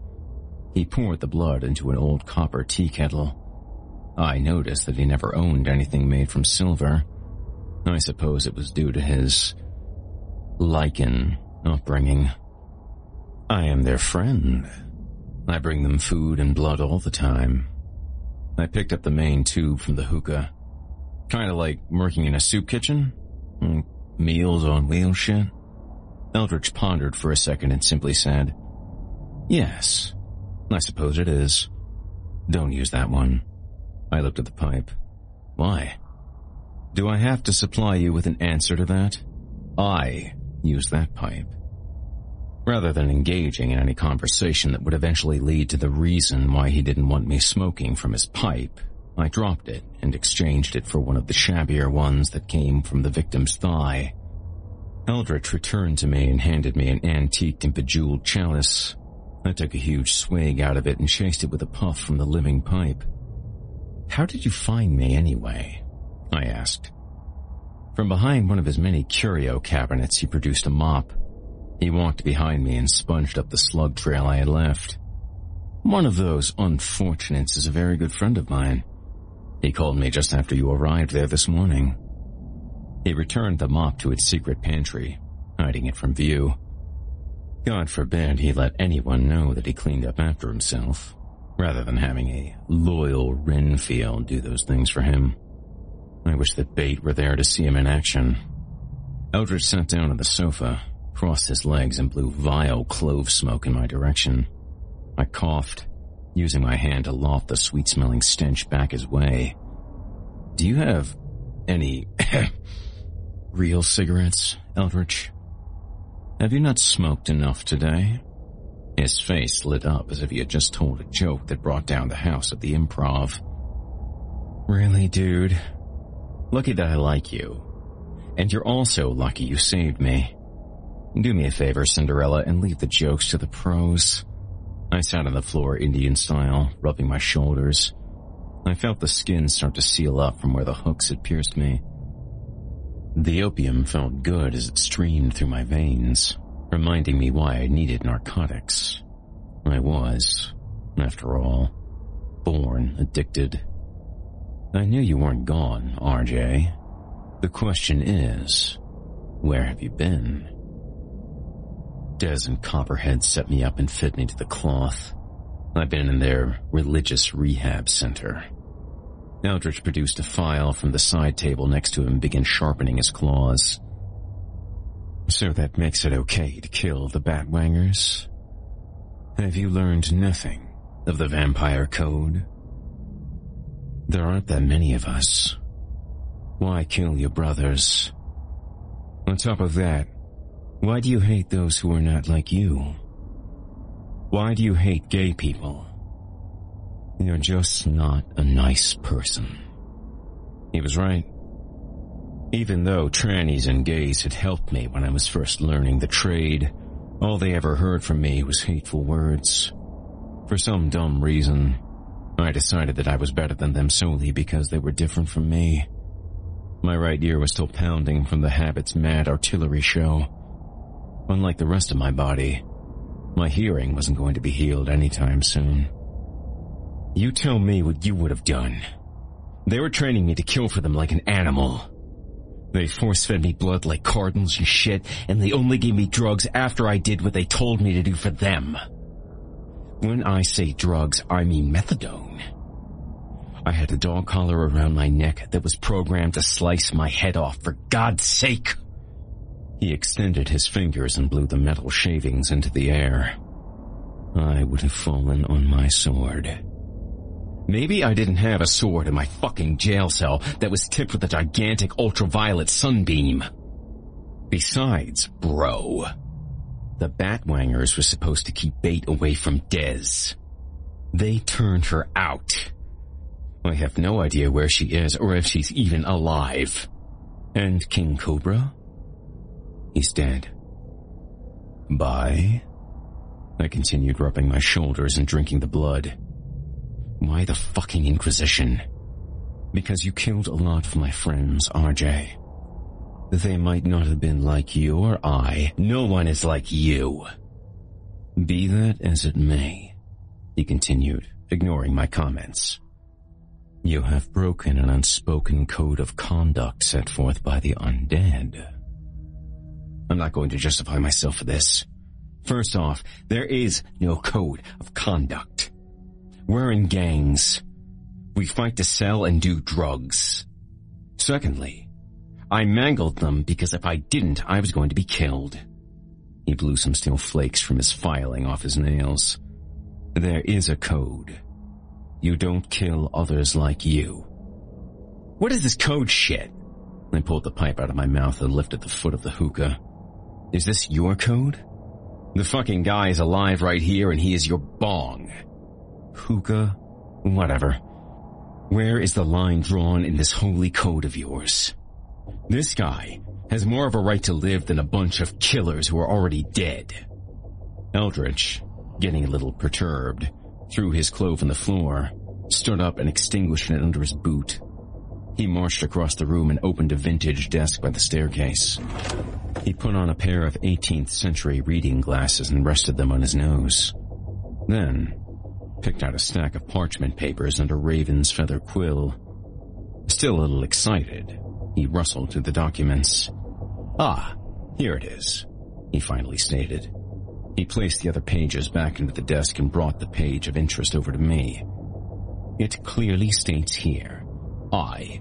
[SPEAKER 1] He poured the blood into an old copper tea kettle. I noticed that he never owned anything made from silver. I suppose it was due to his lichen upbringing. I am their friend. I bring them food and blood all the time. I picked up the main tube from the hookah. Kinda like working in a soup kitchen? Meals on wheel shit? Eldritch pondered for a second and simply said, Yes, I suppose it is. Don't use that one. I looked at the pipe. Why? Do I have to supply you with an answer to that? I use that pipe. Rather than engaging in any conversation that would eventually lead to the reason why he didn't want me smoking from his pipe, I dropped it and exchanged it for one of the shabbier ones that came from the victim's thigh. Eldritch returned to me and handed me an antique and bejeweled chalice. I took a huge swig out of it and chased it with a puff from the living pipe. How did you find me anyway? I asked. From behind one of his many curio cabinets, he produced a mop. He walked behind me and sponged up the slug trail I had left. One of those unfortunates is a very good friend of mine. He called me just after you arrived there this morning. He returned the mop to its secret pantry, hiding it from view. God forbid he let anyone know that he cleaned up after himself, rather than having a loyal Renfield do those things for him. I wish that Bait were there to see him in action. Eldritch sat down on the sofa, crossed his legs, and blew vile clove smoke in my direction. I coughed, using my hand to loft the sweet-smelling stench back his way. Do you have any real cigarettes, Eldritch? Have you not smoked enough today? His face lit up as if he had just told a joke that brought down the house at the improv. Really, dude? Lucky that I like you. And you're also lucky you saved me. Do me a favor, Cinderella, and leave the jokes to the pros. I sat on the floor Indian style, rubbing my shoulders. I felt the skin start to seal up from where the hooks had pierced me. The opium felt good as it streamed through my veins, reminding me why I needed narcotics. I was, after all, born addicted. I knew you weren't gone, RJ. The question is, where have you been? Des and Copperhead set me up and fit me to the cloth. I've been in their religious rehab center. Eldritch produced a file from the side table next to him and began sharpening his claws. So that makes it okay to kill the Batwangers? Have you learned nothing of the vampire code? There aren't that many of us. Why kill your brothers? On top of that, why do you hate those who are not like you? Why do you hate gay people? You're just not a nice person. He was right. Even though trannies and gays had helped me when I was first learning the trade, all they ever heard from me was hateful words. For some dumb reason, I decided that I was better than them solely because they were different from me. My right ear was still pounding from the habit's mad artillery show. Unlike the rest of my body, my hearing wasn't going to be healed anytime soon. You tell me what you would have done. They were training me to kill for them like an animal. They force-fed me blood like cardinals and shit, and they only gave me drugs after I did what they told me to do for them. When I say drugs, I mean methadone. I had a dog collar around my neck that was programmed to slice my head off for God's sake. He extended his fingers and blew the metal shavings into the air. I would have fallen on my sword. Maybe I didn't have a sword in my fucking jail cell that was tipped with a gigantic ultraviolet sunbeam. Besides, bro, the Batwangers were supposed to keep bait away from Dez. They turned her out. I have no idea where she is or if she's even alive. And King Cobra? He's dead. Bye. I continued rubbing my shoulders and drinking the blood. Why the fucking Inquisition? Because you killed a lot of my friends, RJ. They might not have been like you or I. No one is like you. Be that as it may, he continued, ignoring my comments. You have broken an unspoken code of conduct set forth by the undead. I'm not going to justify myself for this. First off, there is no code of conduct. We're in gangs. We fight to sell and do drugs. Secondly, I mangled them because if I didn't, I was going to be killed. He blew some steel flakes from his filing off his nails. There is a code. You don't kill others like you. What is this code shit? I pulled the pipe out of my mouth and lifted the foot of the hookah. Is this your code? The fucking guy is alive right here and he is your bong. Hookah? Whatever. Where is the line drawn in this holy code of yours? This guy has more of a right to live than a bunch of killers who are already dead. Eldritch, getting a little perturbed, threw his clove on the floor, stood up and extinguished it under his boot. He marched across the room and opened a vintage desk by the staircase. He put on a pair of 18th century reading glasses and rested them on his nose. Then, picked out a stack of parchment papers and a raven's feather quill. Still a little excited, he rustled through the documents. Ah, here it is, he finally stated. He placed the other pages back into the desk and brought the page of interest over to me. It clearly states here, I,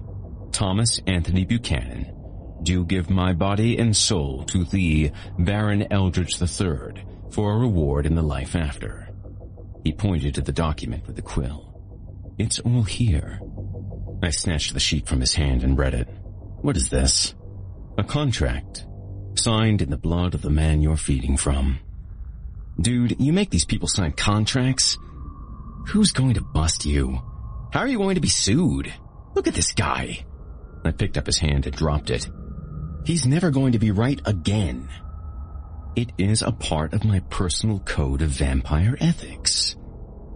[SPEAKER 1] Thomas Anthony Buchanan, do give my body and soul to thee, Baron Eldritch III, for a reward in the life after. He pointed to the document with the quill. It's all here. I snatched the sheet from his hand and read it. What is this? A contract. Signed in the blood of the man you're feeding from. Dude, you make these people sign contracts? Who's going to bust you? How are you going to be sued? Look at this guy. I picked up his hand and dropped it. He's never going to be right again. It is a part of my personal code of vampire ethics.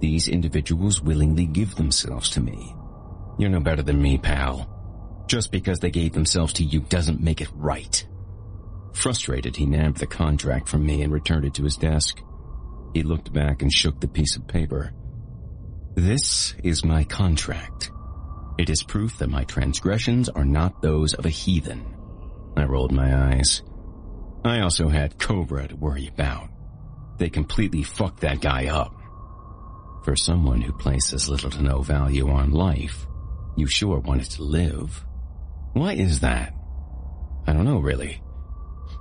[SPEAKER 1] These individuals willingly give themselves to me. You're no better than me, pal. Just because they gave themselves to you doesn't make it right. Frustrated, he nabbed the contract from me and returned it to his desk. He looked back and shook the piece of paper. This is my contract. It is proof that my transgressions are not those of a heathen. I rolled my eyes. I also had Cobra to worry about. They completely fucked that guy up. For someone who places little to no value on life, you sure wanted to live. Why is that? I don't know really.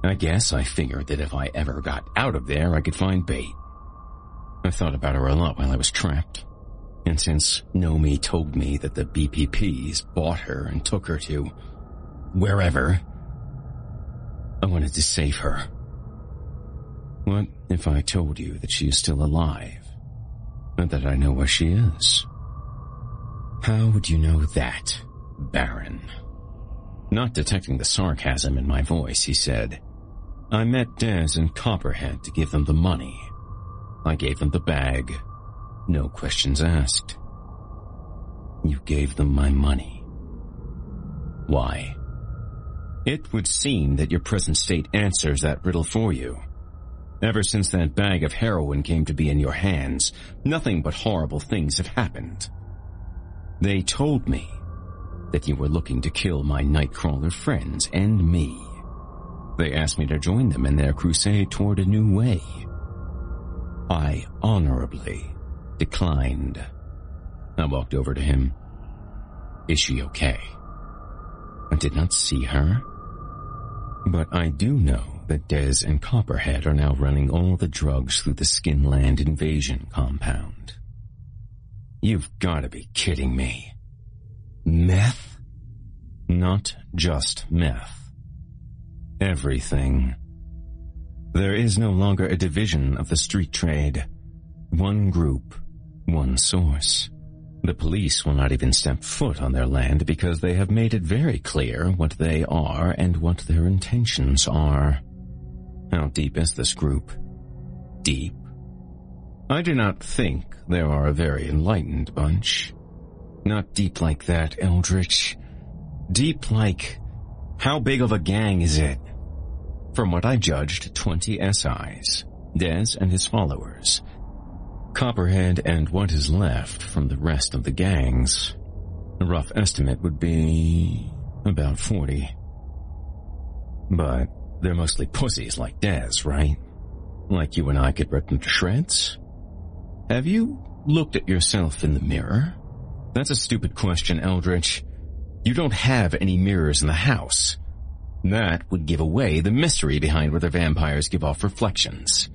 [SPEAKER 1] I guess I figured that if I ever got out of there, I could find bait. I thought about her a lot while I was trapped. And since Nomi told me that the BPPs bought her and took her to wherever, I wanted to save her. What if I told you that she is still alive? And that I know where she is? How would you know that, Baron? Not detecting the sarcasm in my voice, he said, I met Dez and Copperhead to give them the money. I gave them the bag. No questions asked. You gave them my money. Why? It would seem that your present state answers that riddle for you. Ever since that bag of heroin came to be in your hands, nothing but horrible things have happened. They told me that you were looking to kill my Nightcrawler friends and me. They asked me to join them in their crusade toward a new way. I honorably declined. I walked over to him. Is she okay? I did not see her. But I do know that Dez and Copperhead are now running all the drugs through the Skinland invasion compound. You've gotta be kidding me. Meth? Not just meth. Everything. There is no longer a division of the street trade. One group, One source. The police will not even step foot on their land because they have made it very clear what they are and what their intentions are. How deep is this group? Deep? I do not think they are a very enlightened bunch. Not deep like that, Eldritch. Deep like, how big of a gang is it? From what I judged, 20 SIs, Dez and his followers, Copperhead and what is left from the rest of the gangs. A rough estimate would be about 40. But they're mostly pussies like Dez, right? Like you and I get ripped into shreds? Have you looked at yourself in the mirror? That's a stupid question, Eldritch. You don't have any mirrors in the house. That would give away the mystery behind whether vampires give off reflections.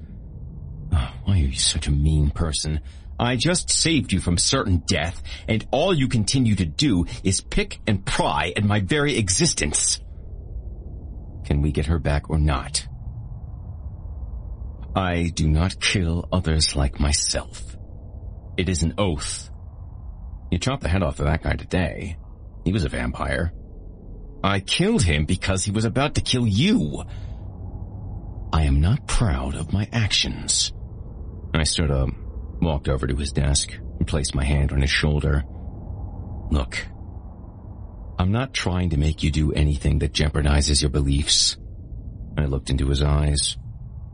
[SPEAKER 1] Oh, why are you such a mean person? I just saved you from certain death, and all you continue to do is pick and pry at my very existence. Can we get her back or not? I do not kill others like myself. It is an oath. You chopped the head off of that guy today. He was a vampire. I killed him because he was about to kill you. I am not proud of my actions. I stood up, walked over to his desk, and placed my hand on his shoulder. Look, I'm not trying to make you do anything that jeopardizes your beliefs. I looked into his eyes,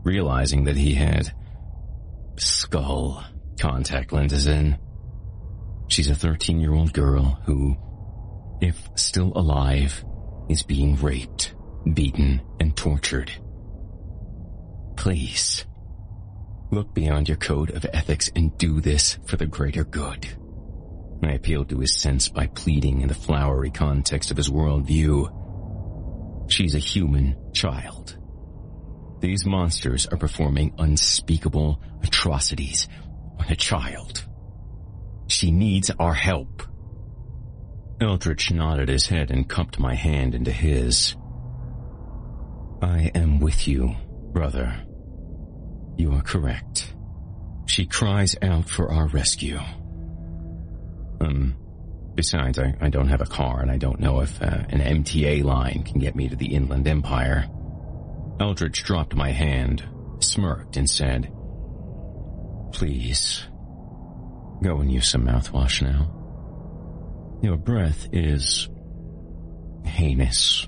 [SPEAKER 1] realizing that he had skull contact lenses in. She's a 13 year old girl who, if still alive, is being raped, beaten, and tortured. Please, look beyond your code of ethics and do this for the greater good. I appealed to his sense by pleading in the flowery context of his worldview. She's a human child. These monsters are performing unspeakable atrocities on a child. She needs our help. Eldritch nodded his head and cupped my hand into his. I am with you, brother. You are correct. She cries out for our rescue. Um, besides, I, I don't have a car and I don't know if uh, an MTA line can get me to the Inland Empire. Eldritch dropped my hand, smirked, and said, Please, go and use some mouthwash now. Your breath is heinous.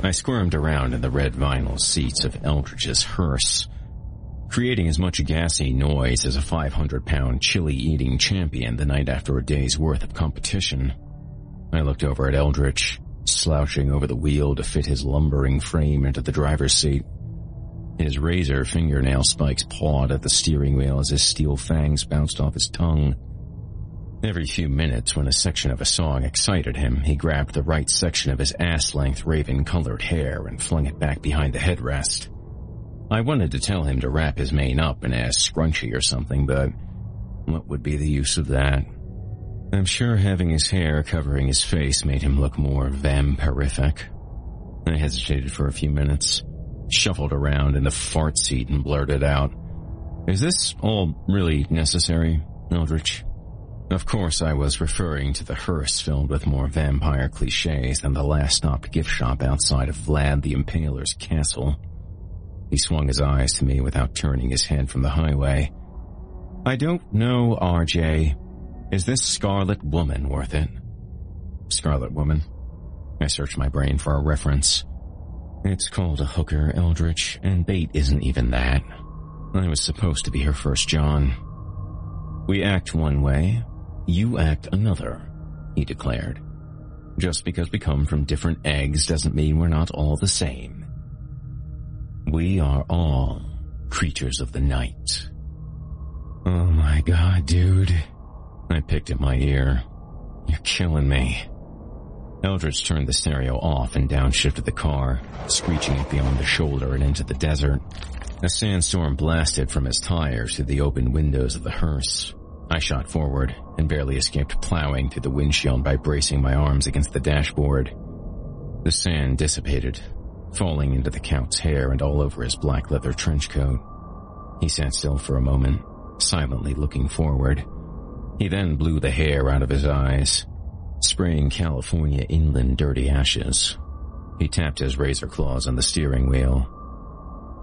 [SPEAKER 1] I squirmed around in the red vinyl seats of Eldritch's hearse, creating as much gassy noise as a 500 pound chili eating champion the night after a day's worth of competition. I looked over at Eldritch, slouching over the wheel to fit his lumbering frame into the driver's seat. His razor fingernail spikes pawed at the steering wheel as his steel fangs bounced off his tongue. Every few minutes, when a section of a song excited him, he grabbed the right section of his ass-length raven-colored hair and flung it back behind the headrest. I wanted to tell him to wrap his mane up in a scrunchie or something, but what would be the use of that? I'm sure having his hair covering his face made him look more vampirific. I hesitated for a few minutes, shuffled around in the fart seat and blurted out, Is this all really necessary, Eldritch? Of course, I was referring to the hearse filled with more vampire cliches than the last stopped gift shop outside of Vlad the Impaler's castle. He swung his eyes to me without turning his head from the highway. I don't know, RJ. Is this Scarlet Woman worth it? Scarlet Woman? I searched my brain for a reference. It's called a hooker, Eldritch, and bait isn't even that. I was supposed to be her first John. We act one way, you act another, he declared. Just because we come from different eggs doesn't mean we're not all the same. We are all creatures of the night. Oh my god, dude. I picked at my ear. You're killing me. Eldritch turned the stereo off and downshifted the car, screeching it beyond the shoulder and into the desert. A sandstorm blasted from his tires through the open windows of the hearse. I shot forward and barely escaped plowing through the windshield by bracing my arms against the dashboard. The sand dissipated, falling into the Count's hair and all over his black leather trench coat. He sat still for a moment, silently looking forward. He then blew the hair out of his eyes, spraying California inland dirty ashes. He tapped his razor claws on the steering wheel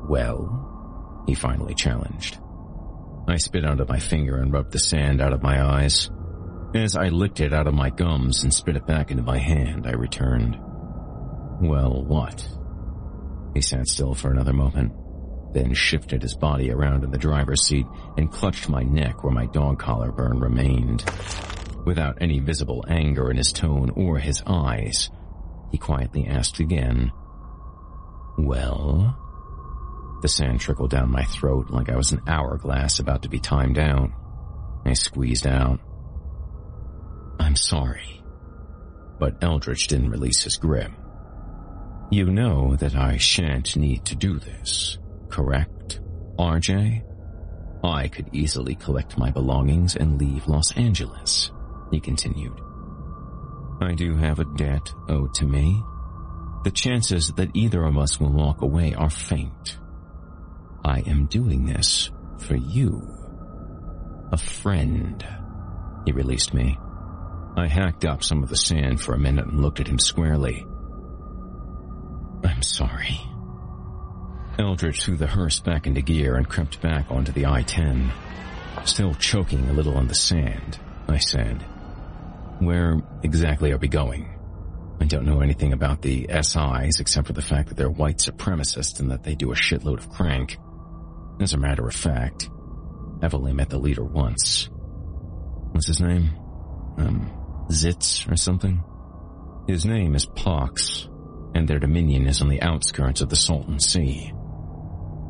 [SPEAKER 1] well? He finally challenged. I spit out of my finger and rubbed the sand out of my eyes. As I licked it out of my gums and spit it back into my hand, I returned. Well, what? He sat still for another moment, then shifted his body around in the driver's seat and clutched my neck where my dog collar burn remained. Without any visible anger in his tone or his eyes, he quietly asked again, Well? The sand trickled down my throat like I was an hourglass about to be timed out. I squeezed out. I'm sorry. But Eldritch didn't release his grip. You know that I shan't need to do this, correct, RJ? I could easily collect my belongings and leave Los Angeles, he continued. I do have a debt owed to me. The chances that either of us will walk away are faint. I am doing this for you. A friend. He released me. I hacked up some of the sand for a minute and looked at him squarely. I'm sorry. Eldritch threw the hearse back into gear and crept back onto the I-10. Still choking a little on the sand, I said. Where exactly are we going? I don't know anything about the SIs except for the fact that they're white supremacists and that they do a shitload of crank. As a matter of fact, I've only met the leader once. What's his name? Um, Zitz or something? His name is Pox, and their dominion is on the outskirts of the Salton Sea.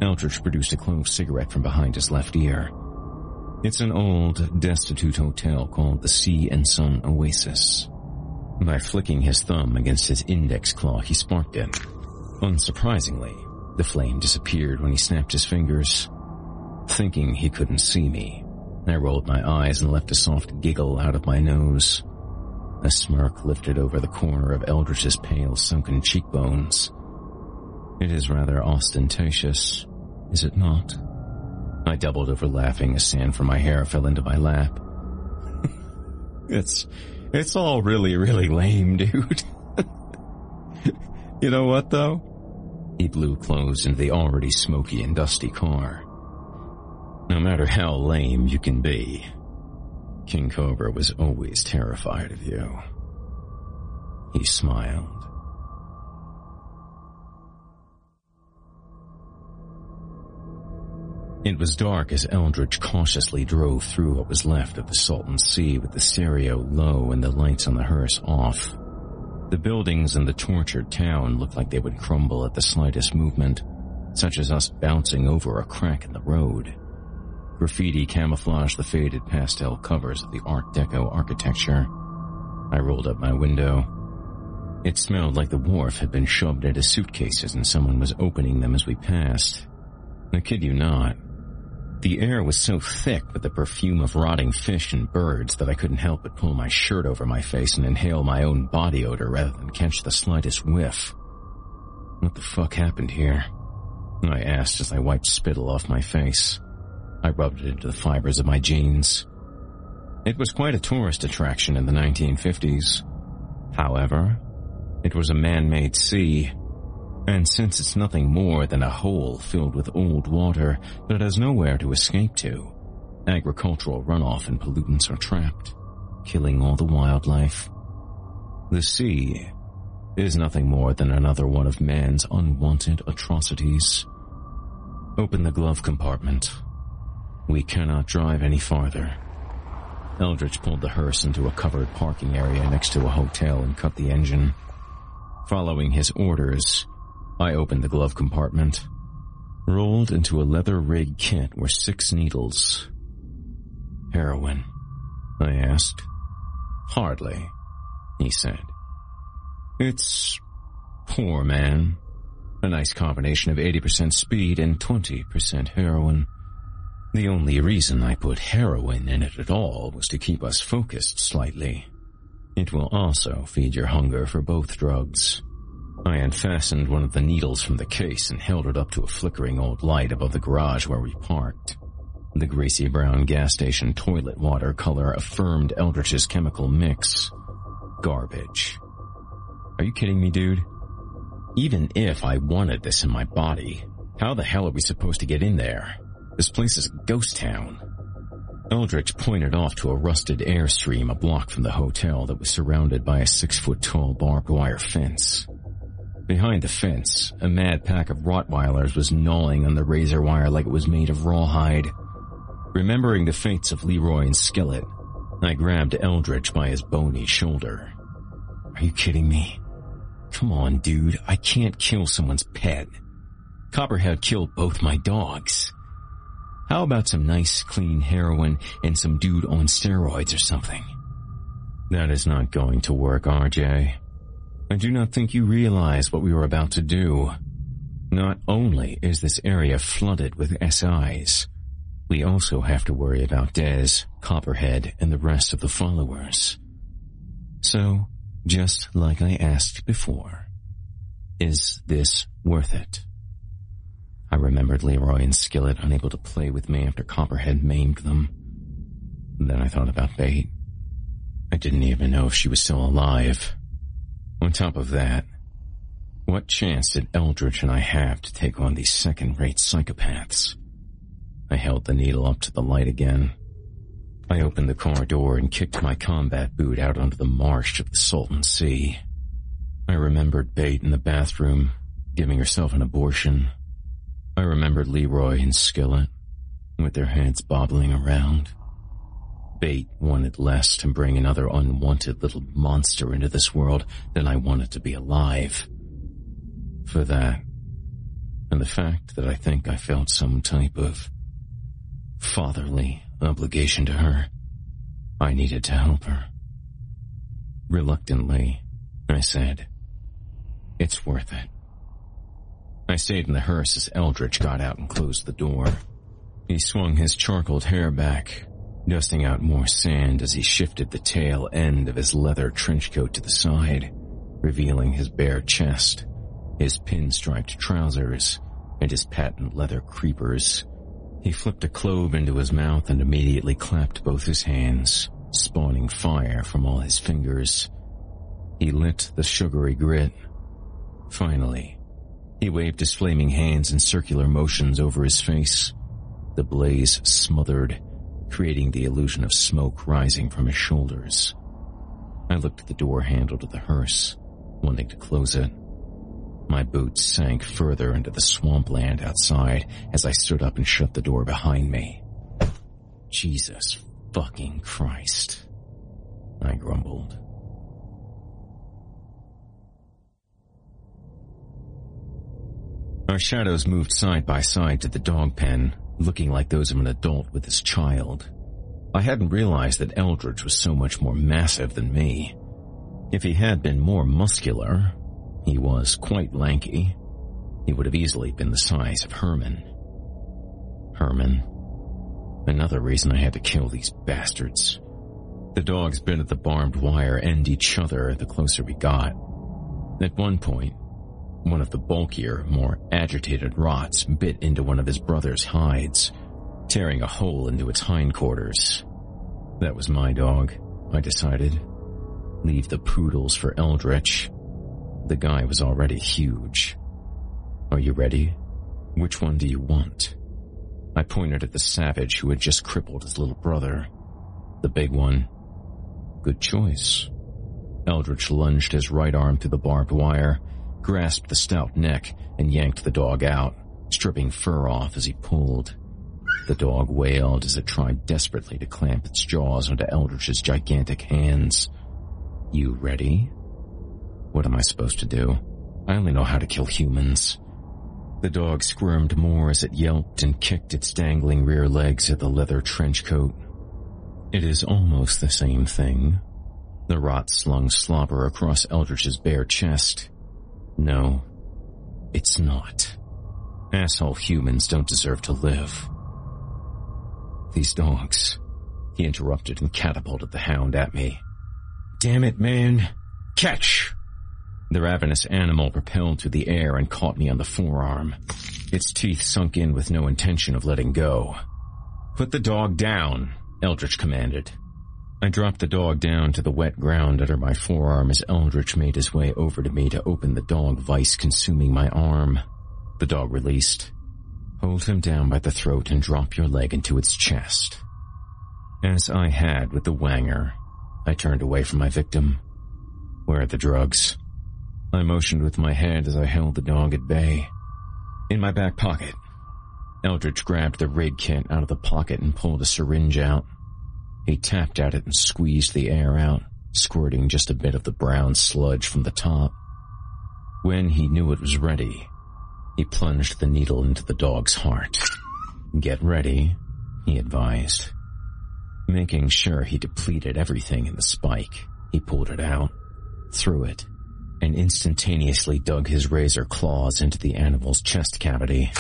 [SPEAKER 1] Eldritch produced a clove cigarette from behind his left ear. It's an old, destitute hotel called the Sea and Sun Oasis. By flicking his thumb against his index claw, he sparked it. Unsurprisingly, the flame disappeared when he snapped his fingers. Thinking he couldn't see me, I rolled my eyes and left a soft giggle out of my nose. A smirk lifted over the corner of Eldritch's pale, sunken cheekbones. It is rather ostentatious, is it not? I doubled over laughing as sand from my hair fell into my lap. it's, it's all really, really lame, dude. you know what though? He blew clothes into the already smoky and dusty car. No matter how lame you can be, King Cobra was always terrified of you. He smiled. It was dark as Eldritch cautiously drove through what was left of the Salton Sea with the stereo low and the lights on the hearse off. The buildings in the tortured town looked like they would crumble at the slightest movement, such as us bouncing over a crack in the road. Graffiti camouflaged the faded pastel covers of the Art Deco architecture. I rolled up my window. It smelled like the wharf had been shoved into suitcases and someone was opening them as we passed. I kid you not. The air was so thick with the perfume of rotting fish and birds that I couldn't help but pull my shirt over my face and inhale my own body odor rather than catch the slightest whiff. What the fuck happened here? I asked as I wiped spittle off my face. I rubbed it into the fibers of my jeans. It was quite a tourist attraction in the 1950s. However, it was a man-made sea, And since it's nothing more than a hole filled with old water that has nowhere to escape to, agricultural runoff and pollutants are trapped, killing all the wildlife. The sea is nothing more than another one of man's unwanted atrocities. Open the glove compartment. We cannot drive any farther. Eldritch pulled the hearse into a covered parking area next to a hotel and cut the engine. Following his orders, I opened the glove compartment. Rolled into a leather rig kit were six needles. Heroin, I asked. Hardly, he said. It's poor, man. A nice combination of 80% speed and 20% heroin. The only reason I put heroin in it at all was to keep us focused slightly. It will also feed your hunger for both drugs. I unfastened one of the needles from the case and held it up to a flickering old light above the garage where we parked. The greasy brown gas station toilet water color affirmed Eldritch's chemical mix. Garbage. Are you kidding me, dude? Even if I wanted this in my body, how the hell are we supposed to get in there? This place is a ghost town. Eldritch pointed off to a rusted airstream a block from the hotel that was surrounded by a six foot tall barbed wire fence. Behind the fence, a mad pack of Rottweilers was gnawing on the razor wire like it was made of rawhide. Remembering the fates of Leroy and Skillet, I grabbed Eldritch by his bony shoulder. Are you kidding me? Come on, dude. I can't kill someone's pet. Copperhead killed both my dogs. How about some nice, clean heroin and some dude on steroids or something? That is not going to work, RJ. I do not think you realize what we are about to do. Not only is this area flooded with SIs, we also have to worry about Dez, Copperhead, and the rest of the followers. So, just like I asked before. Is this worth it? I remembered Leroy and Skillet unable to play with me after Copperhead maimed them. Then I thought about Bait. I didn't even know if she was still alive. On top of that, what chance did Eldritch and I have to take on these second-rate psychopaths? I held the needle up to the light again I opened the car door and kicked my combat boot out onto the marsh of the Salton Sea. I remembered Bait in the bathroom, giving herself an abortion. I remembered Leroy and Skillet, with their heads bobbling around. Bait wanted less to bring another unwanted little monster into this world than I wanted to be alive. For that, and the fact that I think I felt some type of fatherly obligation to her. I needed to help her. Reluctantly, I said, It's worth it. I stayed in the hearse as Eldritch got out and closed the door. He swung his charcoaled hair back, dusting out more sand as he shifted the tail end of his leather trench coat to the side, revealing his bare chest, his pinstriped trousers, and his patent leather creepers. He flipped a clove into his mouth and immediately clapped both his hands, spawning fire from all his fingers. He lit the sugary grit. Finally, he waved his flaming hands in circular motions over his face. The blaze smothered, creating the illusion of smoke rising from his shoulders. I looked at the door handle to the hearse, wanting to close it. My boots sank further into the swampland outside as I stood up and shut the door behind me. Jesus fucking Christ. I grumbled. Our shadows moved side by side to the dog pen, looking like those of an adult with his child. I hadn't realized that Eldritch was so much more massive than me. If he had been more muscular, he was quite lanky. He would have easily been the size of Herman. Herman. Another reason I had to kill these bastards. The dogs bit at the barbed wire and each other the closer we got. At one point, one of the bulkier, more agitated rots bit into one of his brother's hides, tearing a hole into its hindquarters. That was my dog, I decided. Leave the poodles for Eldritch. The guy was already huge. Are you ready? Which one do you want? I pointed at the savage who had just crippled his little brother. The big one. Good choice. Eldritch lunged his right arm through the barbed wire, grasped the stout neck, and yanked the dog out, stripping fur off as he pulled. The dog wailed as it tried desperately to clamp its jaws onto Eldritch's gigantic hands. You ready? What am I supposed to do? I only know how to kill humans. The dog squirmed more as it yelped and kicked its dangling rear legs at the leather trench coat. It is almost the same thing. The rot slung slobber across Eldritch's bare chest. No, it's not. Asshole humans don't deserve to live. These dogs. He interrupted and catapulted the hound at me. Damn it, man. Catch! The ravenous animal propelled through the air and caught me on the forearm. Its teeth sunk in with no intention of letting go. Put the dog down, Eldritch commanded. I dropped the dog down to the wet ground under my forearm as Eldritch made his way over to me to open the dog vice consuming my arm. The dog released. Hold him down by the throat and drop your leg into its chest. As I had with the wanger, I turned away from my victim. Where are the drugs? I motioned with my head as I held the dog at bay. In my back pocket. Eldritch grabbed the rig kit out of the pocket and pulled a syringe out. He tapped at it and squeezed the air out, squirting just a bit of the brown sludge from the top. When he knew it was ready, he plunged the needle into the dog's heart. Get ready, he advised. Making sure he depleted everything in the spike, he pulled it out, threw it, and instantaneously dug his razor claws into the animal's chest cavity.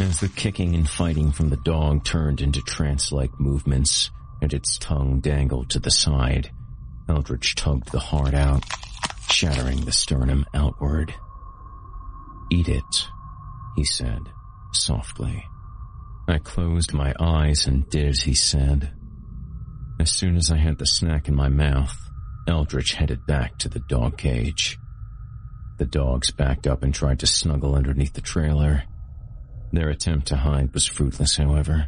[SPEAKER 1] As the kicking and fighting from the dog turned into trance-like movements and its tongue dangled to the side, Eldritch tugged the heart out, shattering the sternum outward. Eat it, he said, softly. I closed my eyes and did as he said. As soon as I had the snack in my mouth, Eldritch headed back to the dog cage. The dogs backed up and tried to snuggle underneath the trailer. Their attempt to hide was fruitless, however,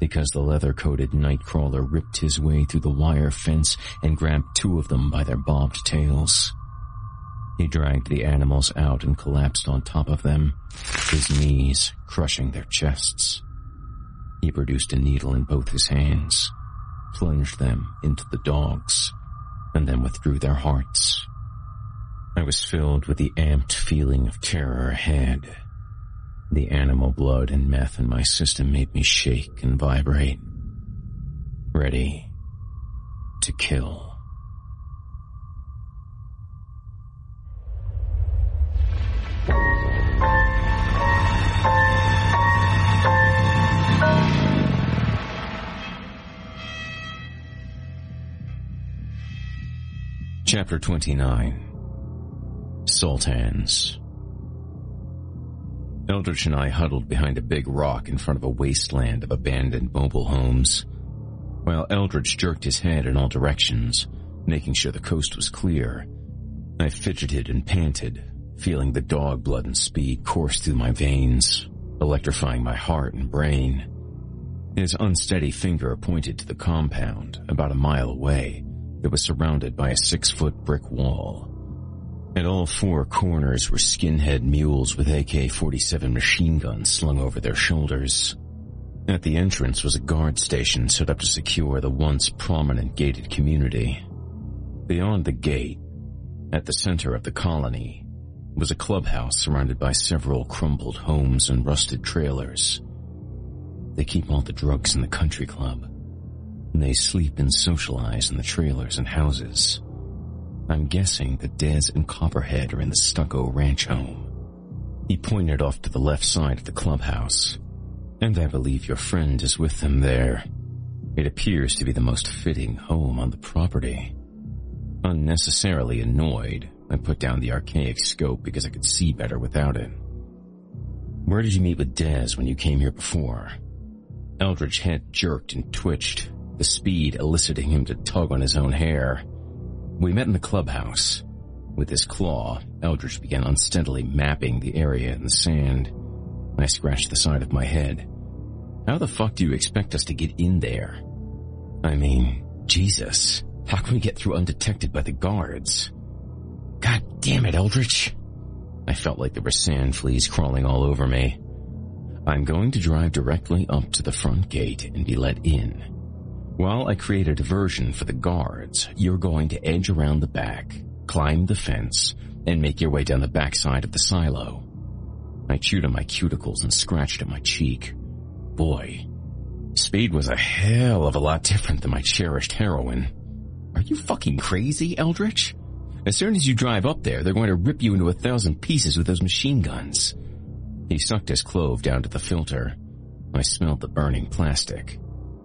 [SPEAKER 1] because the leather-coated nightcrawler ripped his way through the wire fence and grabbed two of them by their bobbed tails. He dragged the animals out and collapsed on top of them, his knees crushing their chests. He produced a needle in both his hands, plunged them into the dogs, and then withdrew their hearts. I was filled with the amped feeling of terror ahead. The animal blood and meth in my system made me shake and vibrate. Ready to kill. Chapter 29 Sultans Eldritch and I huddled behind a big rock in front of a wasteland of abandoned mobile homes. While Eldritch jerked his head in all directions, making sure the coast was clear, I fidgeted and panted, feeling the dog blood and speed course through my veins, electrifying my heart and brain. His unsteady finger pointed to the compound, about a mile away, that was surrounded by a six-foot brick wall. At all four corners were skinhead mules with AK-47 machine guns slung over their shoulders. At the entrance was a guard station set up to secure the once prominent gated community. Beyond the gate, at the center of the colony, was a clubhouse surrounded by several crumbled homes and rusted trailers. They keep all the drugs in the country club. They sleep and socialize in the trailers and houses. I'm guessing that Dez and Copperhead are in the stucco ranch home. He pointed off to the left side of the clubhouse, and I believe your friend is with them there. It appears to be the most fitting home on the property. Unnecessarily annoyed, I put down the archaic scope because I could see better without it. Where did you meet with Dez when you came here before? Eldritch's head jerked and twitched, the speed eliciting him to tug on his own hair. We met in the clubhouse. With his claw, Eldritch began unsteadily mapping the area in the sand. I scratched the side of my head. How the fuck do you expect us to get in there? I mean, Jesus, how can we get through undetected by the guards? God damn it, Eldritch. I felt like there were sand fleas crawling all over me. I'm going to drive directly up to the front gate and be let in. While I create a diversion for the guards, you're going to edge around the back, climb the fence, and make your way down the backside of the silo. I chewed on my cuticles and scratched at my cheek. Boy, speed was a hell of a lot different than my cherished heroin. Are you fucking crazy, Eldritch? As soon as you drive up there, they're going to rip you into a thousand pieces with those machine guns. He sucked his clove down to the filter. I smelled the burning plastic.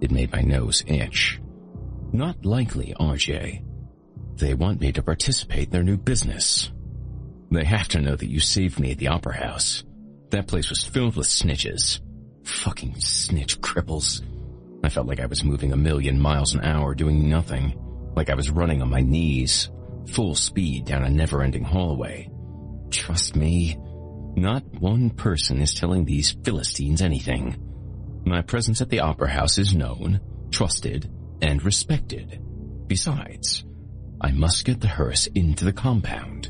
[SPEAKER 1] It made my nose itch. Not likely, RJ. They want me to participate in their new business. They have to know that you saved me at the Opera House. That place was filled with snitches. Fucking snitch cripples. I felt like I was moving a million miles an hour doing nothing. Like I was running on my knees, full speed down a never-ending hallway. Trust me, not one person is telling these Philistines anything. My presence at the Opera House is known, trusted, and respected. Besides, I must get the hearse into the compound.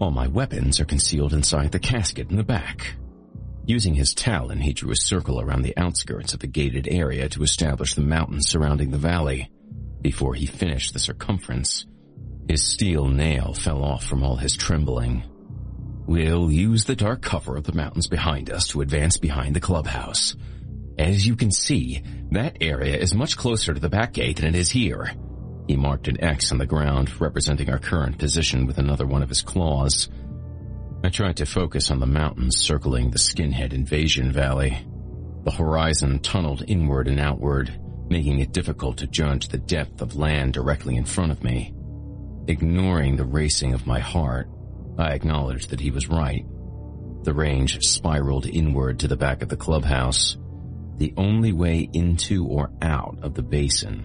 [SPEAKER 1] All my weapons are concealed inside the casket in the back. Using his talon, he drew a circle around the outskirts of the gated area to establish the mountains surrounding the valley. Before he finished the circumference, his steel nail fell off from all his trembling. We'll use the dark cover of the mountains behind us to advance behind the clubhouse. As you can see, that area is much closer to the back gate than it is here. He marked an X on the ground, representing our current position with another one of his claws. I tried to focus on the mountains circling the Skinhead Invasion Valley. The horizon tunneled inward and outward, making it difficult to judge the depth of land directly in front of me. Ignoring the racing of my heart, I acknowledged that he was right. The range spiraled inward to the back of the clubhouse. The only way into or out of the basin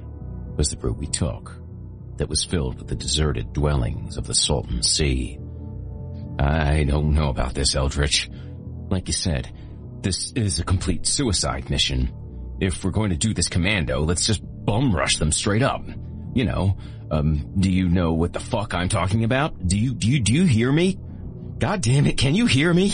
[SPEAKER 1] was the route we took, that was filled with the deserted dwellings of the Salton Sea. I don't know about this, Eldritch. Like you said, this is a complete suicide mission. If we're going to do this commando, let's just bum rush them straight up. You know, um, do you know what the fuck I'm talking about? Do you, do you, do you hear me? God damn it, can you hear me?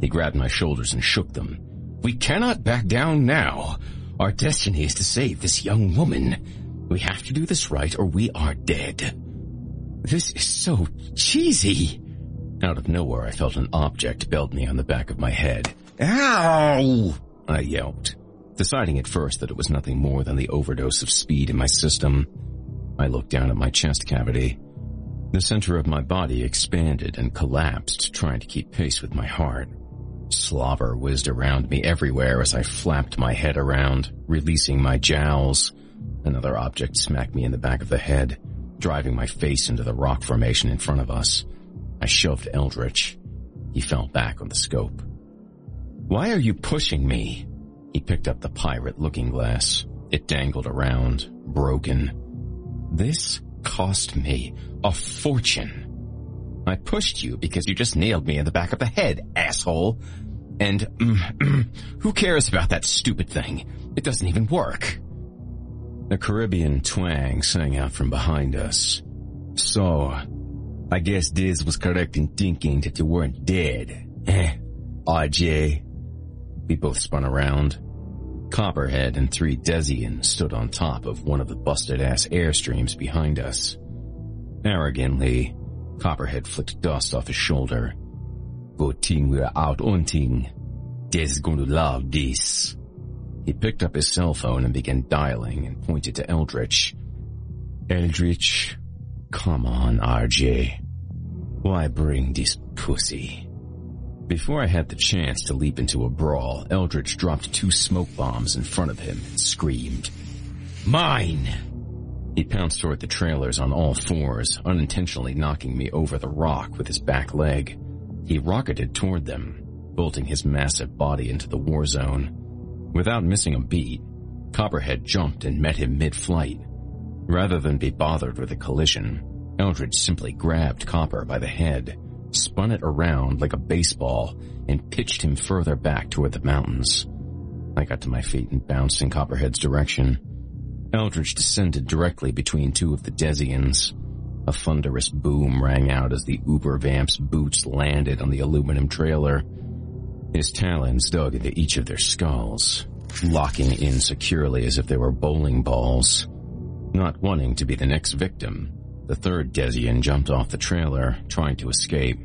[SPEAKER 1] He grabbed my shoulders and shook them. We cannot back down now. Our destiny is to save this young woman. We have to do this right or we are dead. This is so cheesy. Out of nowhere, I felt an object belt me on the back of my head. Ow! I yelped, deciding at first that it was nothing more than the overdose of speed in my system. I looked down at my chest cavity. The center of my body expanded and collapsed, trying to keep pace with my heart. Slobber whizzed around me everywhere as I flapped my head around, releasing my jowls. Another object smacked me in the back of the head, driving my face into the rock formation in front of us. I shoved Eldritch. He fell back on the scope. Why are you pushing me? He picked up the pirate looking glass. It dangled around, broken. This cost me a fortune. I pushed you because you just nailed me in the back of the head, asshole. And mm, mm, who cares about that stupid thing? It doesn't even work. A Caribbean twang sang out from behind us. So, I guess Diz was correct in thinking that you weren't dead. Eh, RJ? We both spun around. Copperhead and three Desians stood on top of one of the busted-ass airstreams behind us. Arrogantly, Copperhead flicked dust off his shoulder. Good thing we're out hunting. Dez is going to love this. He picked up his cell phone and began dialing and pointed to Eldritch. Eldritch, come on, RJ. Why bring this pussy? Before I had the chance to leap into a brawl, Eldritch dropped two smoke bombs in front of him and screamed, Mine! He pounced toward the trailers on all fours, unintentionally knocking me over the rock with his back leg. He rocketed toward them, bolting his massive body into the war zone. Without missing a beat, Copperhead jumped and met him mid-flight. Rather than be bothered with a collision, Eldritch simply grabbed Copper by the head, spun it around like a baseball, and pitched him further back toward the mountains. I got to my feet and bounced in Copperhead's direction. Eldritch descended directly between two of the Desians. A thunderous boom rang out as the Uber Vamp's boots landed on the aluminum trailer. His talons dug into each of their skulls, locking in securely as if they were bowling balls. Not wanting to be the next victim, the third Desian jumped off the trailer, trying to escape.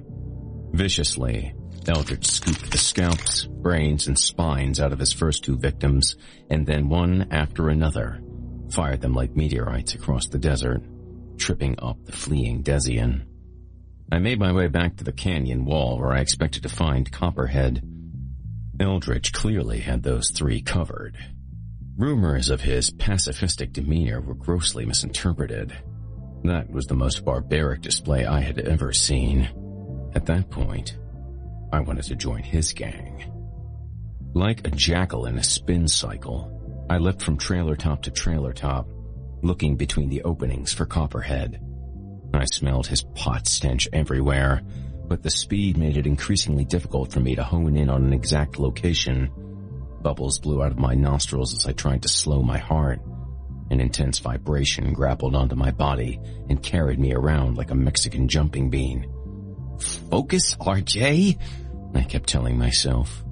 [SPEAKER 1] Viciously, Eldritch scooped the scalps, brains, and spines out of his first two victims, and then one after another, fired them like meteorites across the desert, tripping up the fleeing Desian. I made my way back to the canyon wall where I expected to find Copperhead. Eldritch clearly had those three covered. Rumors of his pacifistic demeanor were grossly misinterpreted. That was the most barbaric display I had ever seen. At that point, I wanted to join his gang. Like a jackal in a spin cycle, I leapt from trailer top to trailer top, looking between the openings for Copperhead. I smelled his pot stench everywhere, but the speed made it increasingly difficult for me to hone in on an exact location. Bubbles blew out of my nostrils as I tried to slow my heart. An intense vibration grappled onto my body and carried me around like a Mexican jumping bean. Focus, RJ? I kept telling myself.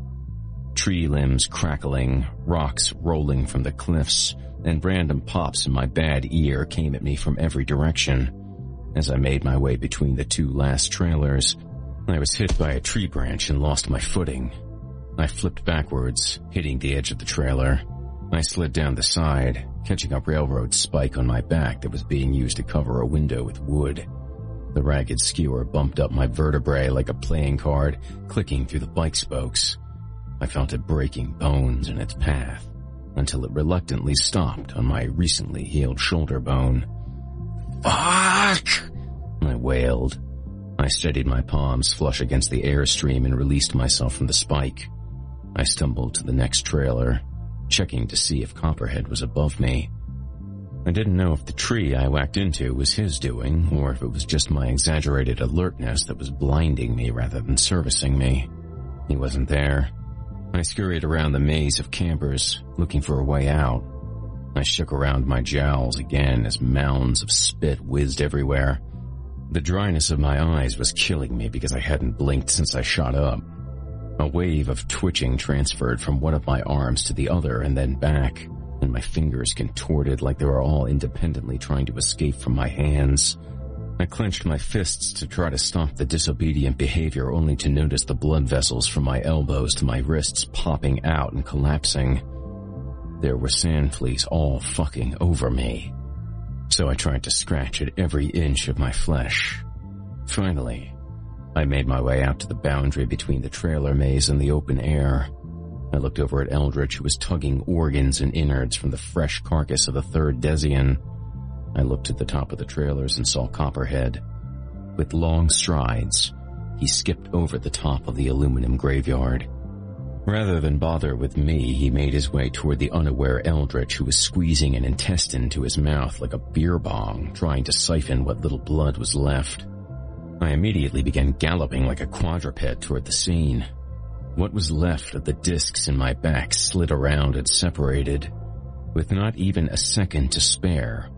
[SPEAKER 1] Tree limbs crackling, rocks rolling from the cliffs, and random pops in my bad ear came at me from every direction. As I made my way between the two last trailers, I was hit by a tree branch and lost my footing. I flipped backwards, hitting the edge of the trailer. I slid down the side, catching a railroad spike on my back that was being used to cover a window with wood. The ragged skewer bumped up my vertebrae like a playing card, clicking through the bike spokes. I felt it breaking bones in its path, until it reluctantly stopped on my recently healed shoulder bone. Fuck! I wailed. I steadied my palms flush against the airstream and released myself from the spike. I stumbled to the next trailer, checking to see if Copperhead was above me. I didn't know if the tree I whacked into was his doing, or if it was just my exaggerated alertness that was blinding me rather than servicing me. He wasn't there. I scurried around the maze of campers, looking for a way out. I shook around my jowls again as mounds of spit whizzed everywhere. The dryness of my eyes was killing me because I hadn't blinked since I shot up. A wave of twitching transferred from one of my arms to the other and then back and my fingers contorted like they were all independently trying to escape from my hands. I clenched my fists to try to stop the disobedient behavior only to notice the blood vessels from my elbows to my wrists popping out and collapsing. There were sand fleas all fucking over me. So I tried to scratch at every inch of my flesh. Finally, I made my way out to the boundary between the trailer maze and the open air. I looked over at Eldritch, who was tugging organs and innards from the fresh carcass of the third Desian. I looked at the top of the trailers and saw Copperhead. With long strides, he skipped over the top of the aluminum graveyard. Rather than bother with me, he made his way toward the unaware Eldritch who was squeezing an intestine to his mouth like a beer bong, trying to siphon what little blood was left. I immediately began galloping like a quadruped toward the scene. What was left of the discs in my back slid around and separated. With not even a second to spare,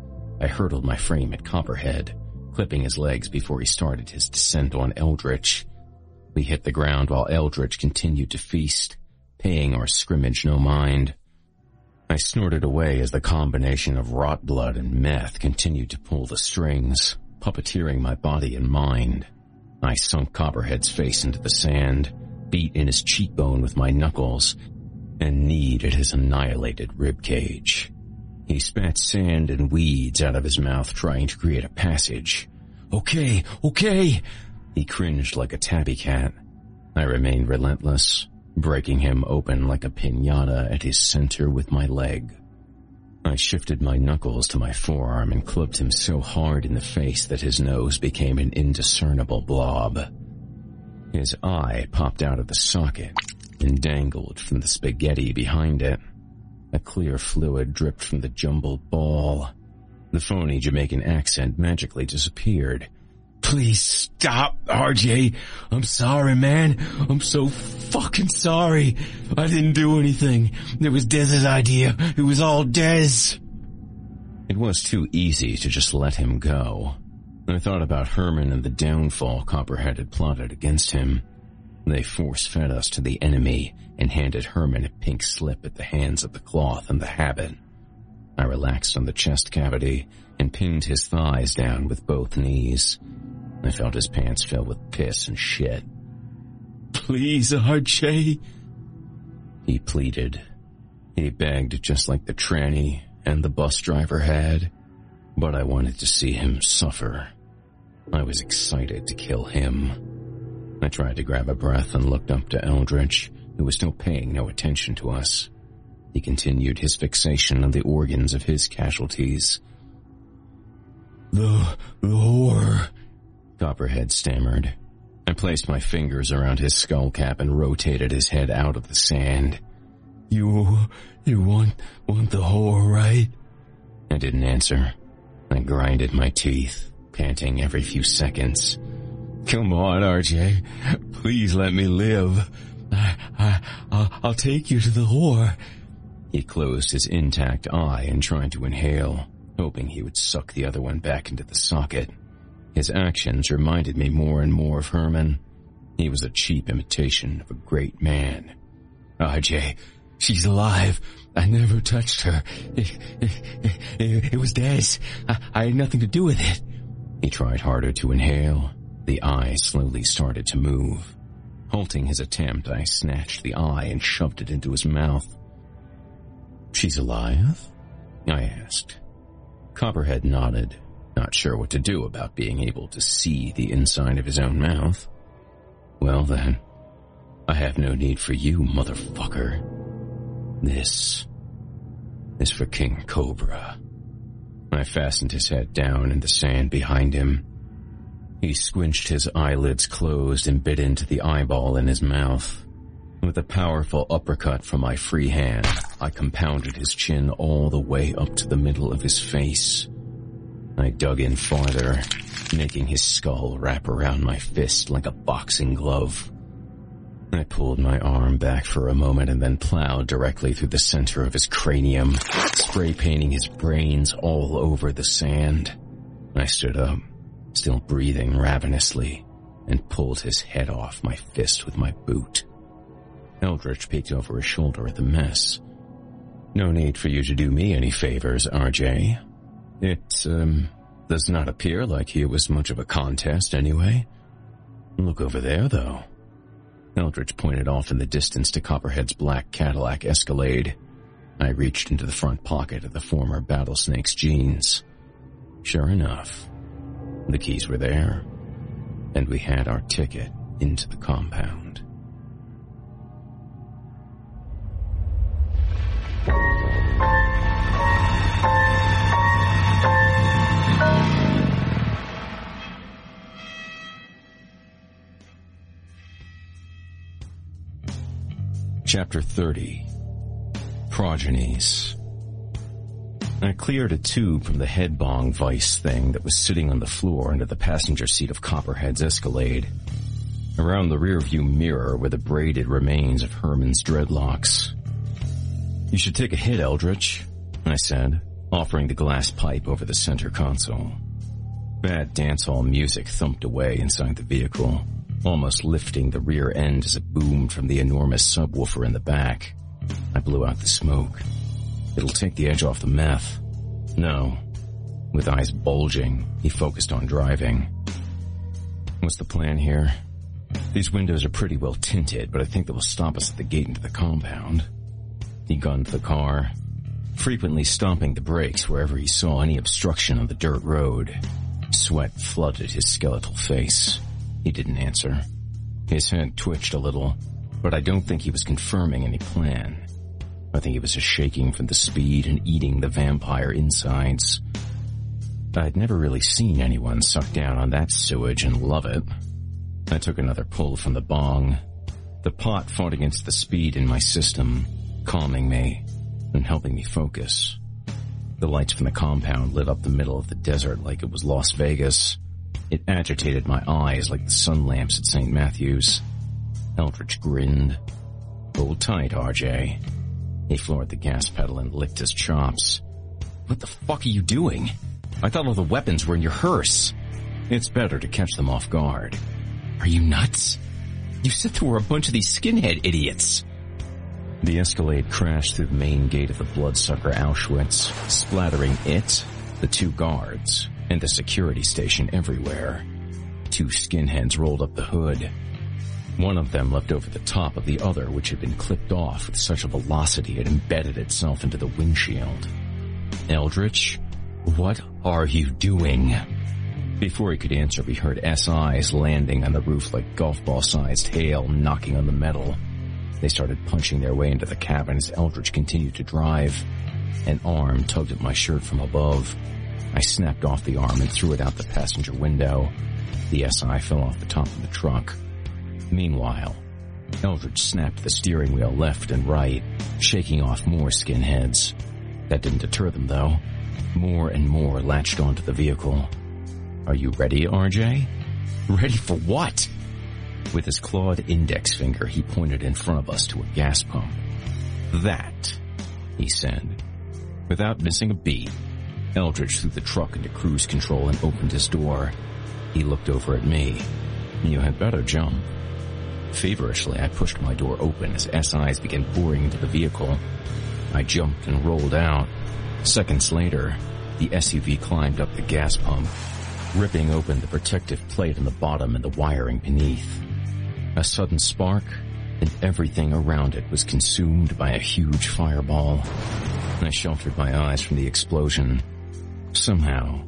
[SPEAKER 1] I hurtled my frame at Copperhead, clipping his legs before he started his descent on Eldritch. We hit the ground while Eldritch continued to feast, paying our scrimmage no mind. I snorted away as the combination of rot blood and meth continued to pull the strings, puppeteering my body and mind. I sunk Copperhead's face into the sand, beat in his cheekbone with my knuckles, and kneed at his annihilated rib cage. He spat sand and weeds out of his mouth trying to create a passage. Okay, okay! He cringed like a tabby cat. I remained relentless, breaking him open like a pinata at his center with my leg. I shifted my knuckles to my forearm and clubbed him so hard in the face that his nose became an indiscernible blob. His eye popped out of the socket and dangled from the spaghetti behind it. A clear fluid dripped from the jumbled ball. The phony Jamaican accent magically disappeared.
[SPEAKER 2] Please stop, RJ. I'm sorry, man. I'm so fucking sorry. I didn't do anything. It was Dez's idea. It was all Dez.
[SPEAKER 1] It was too easy to just let him go. I thought about Herman and the downfall Copperhead had plotted against him. They force-fed us to the enemy and handed Herman a pink slip at the hands of the cloth and the habit. I relaxed on the chest cavity and pinned his thighs down with both knees. I felt his pants fill with piss and shit.
[SPEAKER 2] Please, RJ.
[SPEAKER 1] He pleaded. He begged just like the tranny and the bus driver had, but I wanted to see him suffer. I was excited to kill him. I tried to grab a breath and looked up to Eldritch, who was still paying no attention to us. He continued his fixation on the organs of his casualties.
[SPEAKER 2] The, the whore,
[SPEAKER 1] Copperhead stammered. I placed my fingers around his skull cap and rotated his head out of the sand.
[SPEAKER 2] You, you want, want the whore, right?
[SPEAKER 1] I didn't answer. I grinded my teeth, panting every few seconds.
[SPEAKER 2] Come on, RJ. Please let me live. I, I, I'll, I'll take you to the whore.
[SPEAKER 1] He closed his intact eye and tried to inhale, hoping he would suck the other one back into the socket. His actions reminded me more and more of Herman. He was a cheap imitation of a great man.
[SPEAKER 2] RJ, she's alive. I never touched her. It, it, it, it was Dez. I, I had nothing to do with it.
[SPEAKER 1] He tried harder to inhale. The eye slowly started to move. Halting his attempt, I snatched the eye and shoved it into his mouth. She's alive? I asked. Copperhead nodded not sure what to do about being able to see the inside of his own mouth. Well then, I have no need for you, motherfucker. This is for King Cobra. I fastened his head down in the sand behind him. He squinched his eyelids closed and bit into the eyeball in his mouth. With a powerful uppercut from my free hand, I compounded his chin all the way up to the middle of his face. I dug in farther, making his skull wrap around my fist like a boxing glove. I pulled my arm back for a moment and then plowed directly through the center of his cranium, spray painting his brains all over the sand. I stood up, still breathing ravenously, and pulled his head off my fist with my boot. Eldritch peeked over his shoulder at the mess. No need for you to do me any favors, RJ. It, um, does not appear like here was much of a contest anyway. Look over there, though. Eldritch pointed off in the distance to Copperhead's black Cadillac Escalade. I reached into the front pocket of the former Battlesnake's jeans. Sure enough, the keys were there, and we had our ticket into the compound. Chapter 30 Progenies I cleared a tube from the head bong vice thing that was sitting on the floor under the passenger seat of Copperhead's Escalade. Around the rearview mirror were the braided remains of Herman's dreadlocks. You should take a hit, Eldritch, I said, offering the glass pipe over the center console. Bad dancehall music thumped away inside the vehicle almost lifting the rear end as it boomed from the enormous subwoofer in the back. I blew out the smoke. It'll take the edge off the meth. No. With eyes bulging, he focused on driving. What's the plan here? These windows are pretty well tinted, but I think they will stop us at the gate into the compound. He gunned the car, frequently stomping the brakes wherever he saw any obstruction on the dirt road. Sweat flooded his skeletal face. He didn't answer. His head twitched a little, but I don't think he was confirming any plan. I think he was just shaking from the speed and eating the vampire insides. I'd never really seen anyone suck down on that sewage and love it. I took another pull from the bong. The pot fought against the speed in my system, calming me and helping me focus. The lights from the compound lit up the middle of the desert like it was Las Vegas. It agitated my eyes like the sun lamps at St. Matthew's. Eldritch grinned. Hold tight, RJ. He floored the gas pedal and licked his chops. What the fuck are you doing? I thought all the weapons were in your hearse. It's better to catch them off guard. Are you nuts? You said there were a bunch of these skinhead idiots. The Escalade crashed through the main gate of the bloodsucker Auschwitz, splattering it, the two guards, and the security station everywhere. Two skinheads rolled up the hood. One of them leapt over the top of the other, which had been clipped off with such a velocity it embedded itself into the windshield. Eldritch, what are you doing? Before he could answer, we heard SIs landing on the roof like golf ball sized hail knocking on the metal. They started punching their way into the cabin as Eldritch continued to drive. An arm tugged at my shirt from above. I snapped off the arm and threw it out the passenger window. The SI fell off the top of the truck. Meanwhile, Eldritch snapped the steering wheel left and right, shaking off more skinheads. That didn't deter them though. More and more latched onto the vehicle. Are you ready, RJ? Ready for what? With his clawed index finger, he pointed in front of us to a gas pump. That, he said. Without missing a beat, Eldritch threw the truck into cruise control and opened his door. He looked over at me. You had better jump. Feverishly, I pushed my door open as SIs began pouring into the vehicle. I jumped and rolled out. Seconds later, the SUV climbed up the gas pump, ripping open the protective plate on the bottom and the wiring beneath. A sudden spark, and everything around it was consumed by a huge fireball. I sheltered my eyes from the explosion. Somehow,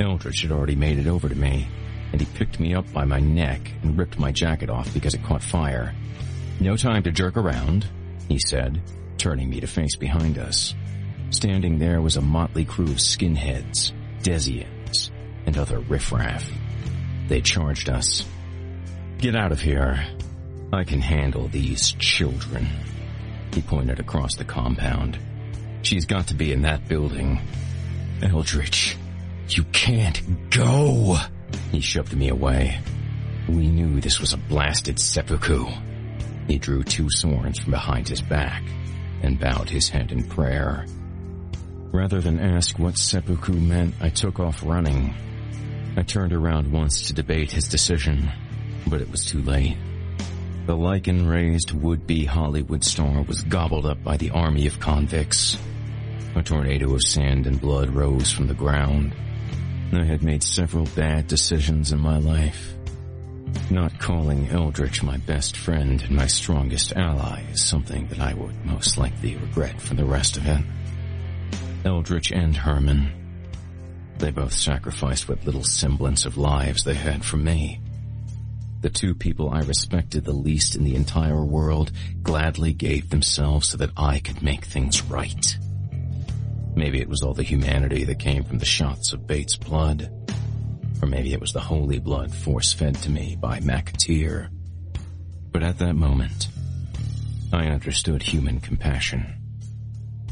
[SPEAKER 1] Eldritch had already made it over to me, and he picked me up by my neck and ripped my jacket off because it caught fire. No time to jerk around, he said, turning me to face behind us. Standing there was a motley crew of skinheads, Desians, and other riffraff. They charged us. Get out of here. I can handle these children. He pointed across the compound. She's got to be in that building. Eldritch, you can't go. He shoved me away. We knew this was a blasted seppuku. He drew two swords from behind his back and bowed his head in prayer. Rather than ask what seppuku meant, I took off running. I turned around once to debate his decision, but it was too late. The lichen-raised would-be Hollywood star was gobbled up by the army of convicts. A tornado of sand and blood rose from the ground. I had made several bad decisions in my life. Not calling Eldritch my best friend and my strongest ally is something that I would most likely regret for the rest of it. Eldritch and Herman. They both sacrificed what little semblance of lives they had for me. The two people I respected the least in the entire world gladly gave themselves so that I could make things right. Maybe it was all the humanity that came from the shots of Bait's blood. Or maybe it was the holy blood force-fed to me by McAteer. But at that moment, I understood human compassion.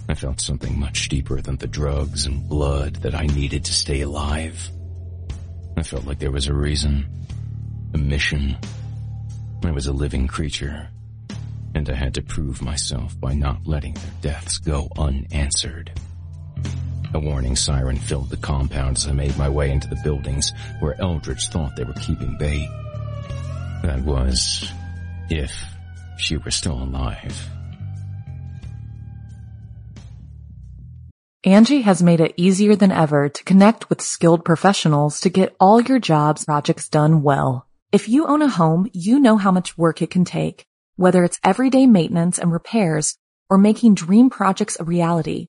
[SPEAKER 1] I felt something much deeper than the drugs and blood that I needed to stay alive. I felt like there was a reason, a mission. I was a living creature, and I had to prove myself by not letting their deaths go unanswered. A warning siren filled the compound as I made my way into the buildings where Eldritch thought they were keeping Bait. That was, if she were still alive.
[SPEAKER 3] Angi has made it easier than ever to connect with skilled professionals to get all your jobs projects done well. If you own a home, you know how much work it can take, whether it's everyday maintenance and repairs or making dream projects a reality.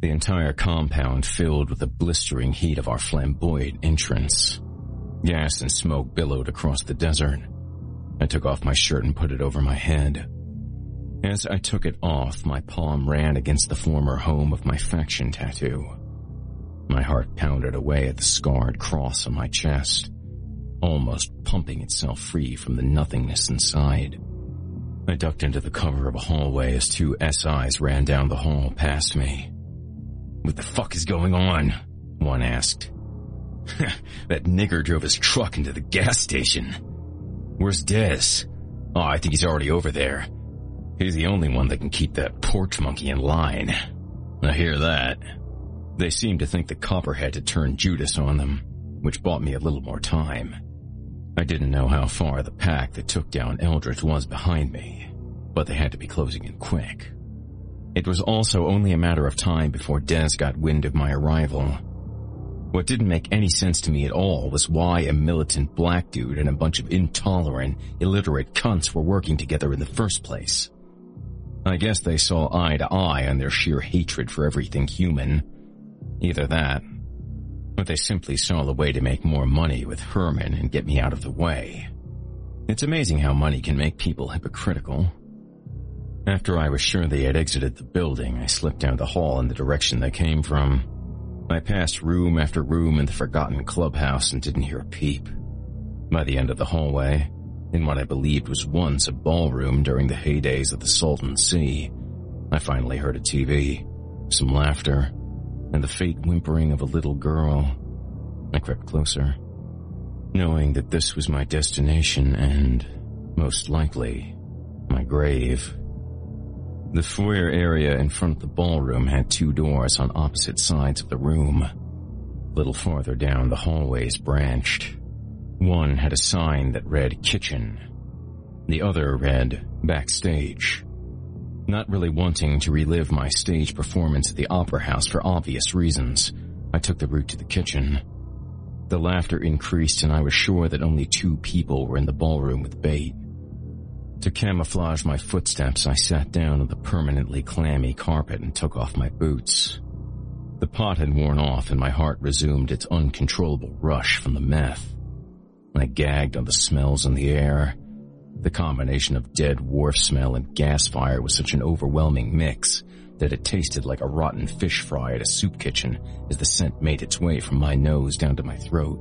[SPEAKER 1] The entire compound filled with the blistering heat of our flamboyant entrance. Gas and smoke billowed across the desert. I took off my shirt and put it over my head. As I took it off, my palm ran against the former home of my faction tattoo. My heart pounded away at the scarred cross on my chest, almost pumping itself free from the nothingness inside. I ducked into the cover of a hallway as two SIs ran down the hall past me. What the fuck is going on? One asked. that nigger drove his truck into the gas station. Where's Dez? Oh, I think he's already over there. He's the only one that can keep that porch monkey in line. I hear that. They seem to think the Copperhead had turned Judas on them, which bought me a little more time. I didn't know how far the pack that took down Eldritch was behind me, but they had to be closing in quick. It was also only a matter of time before Dez got wind of my arrival. What didn't make any sense to me at all was why a militant black dude and a bunch of intolerant, illiterate cunts were working together in the first place. I guess they saw eye to eye on their sheer hatred for everything human. Either that, or they simply saw the way to make more money with Herman and get me out of the way. It's amazing how money can make people hypocritical. After I was sure they had exited the building, I slipped down the hall in the direction they came from. I passed room after room in the forgotten clubhouse and didn't hear a peep. By the end of the hallway, in what I believed was once a ballroom during the heydays of the Salton Sea, I finally heard a TV, some laughter, and the faint whimpering of a little girl. I crept closer, knowing that this was my destination and, most likely, my grave. The foyer area in front of the ballroom had two doors on opposite sides of the room. A little farther down, the hallways branched. One had a sign that read kitchen. The other read backstage. Not really wanting to relive my stage performance at the Opera House for obvious reasons, I took the route to the kitchen. The laughter increased and I was sure that only two people were in the ballroom with Bait. To camouflage my footsteps, I sat down on the permanently clammy carpet and took off my boots. The pot had worn off and my heart resumed its uncontrollable rush from the meth. I gagged on the smells in the air. The combination of dead wharf smell and gas fire was such an overwhelming mix that it tasted like a rotten fish fry at a soup kitchen as the scent made its way from my nose down to my throat.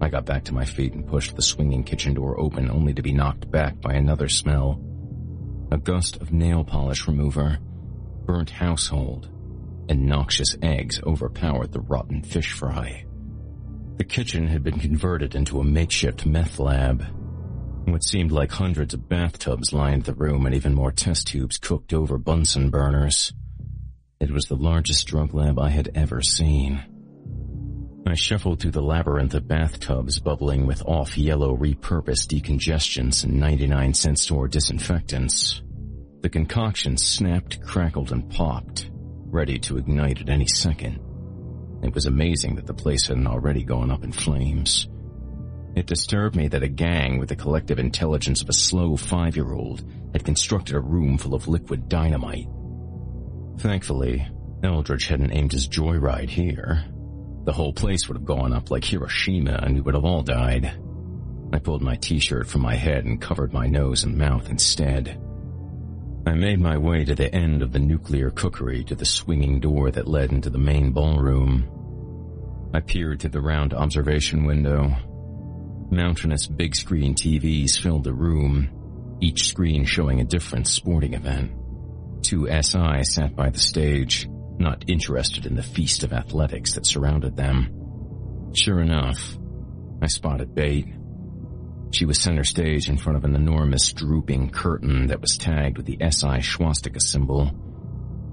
[SPEAKER 1] I got back to my feet and pushed the swinging kitchen door open only to be knocked back by another smell. A gust of nail polish remover, burnt household, and noxious eggs overpowered the rotten fish fry. The kitchen had been converted into a makeshift meth lab. What seemed like hundreds of bathtubs lined the room and even more test tubes cooked over Bunsen burners. It was the largest drug lab I had ever seen. I shuffled through the labyrinth of bathtubs bubbling with off-yellow repurposed decongestants and 99 cent store disinfectants. The concoction snapped, crackled, and popped, ready to ignite at any second. It was amazing that the place hadn't already gone up in flames. It disturbed me that a gang with the collective intelligence of a slow five-year-old had constructed a room full of liquid dynamite. Thankfully, Eldritch hadn't aimed his joyride here. The whole place would have gone up like Hiroshima and we would have all died. I pulled my t-shirt from my head and covered my nose and mouth instead. I made my way to the end of the nuclear cookery to the swinging door that led into the main ballroom. I peered through the round observation window. Mountainous big screen TVs filled the room. each screen showing a different sporting event. Two SI sat by the stage, not interested in the feast of athletics that surrounded them. Sure enough, I spotted Bait. She was center stage in front of an enormous drooping curtain that was tagged with the SI swastika symbol.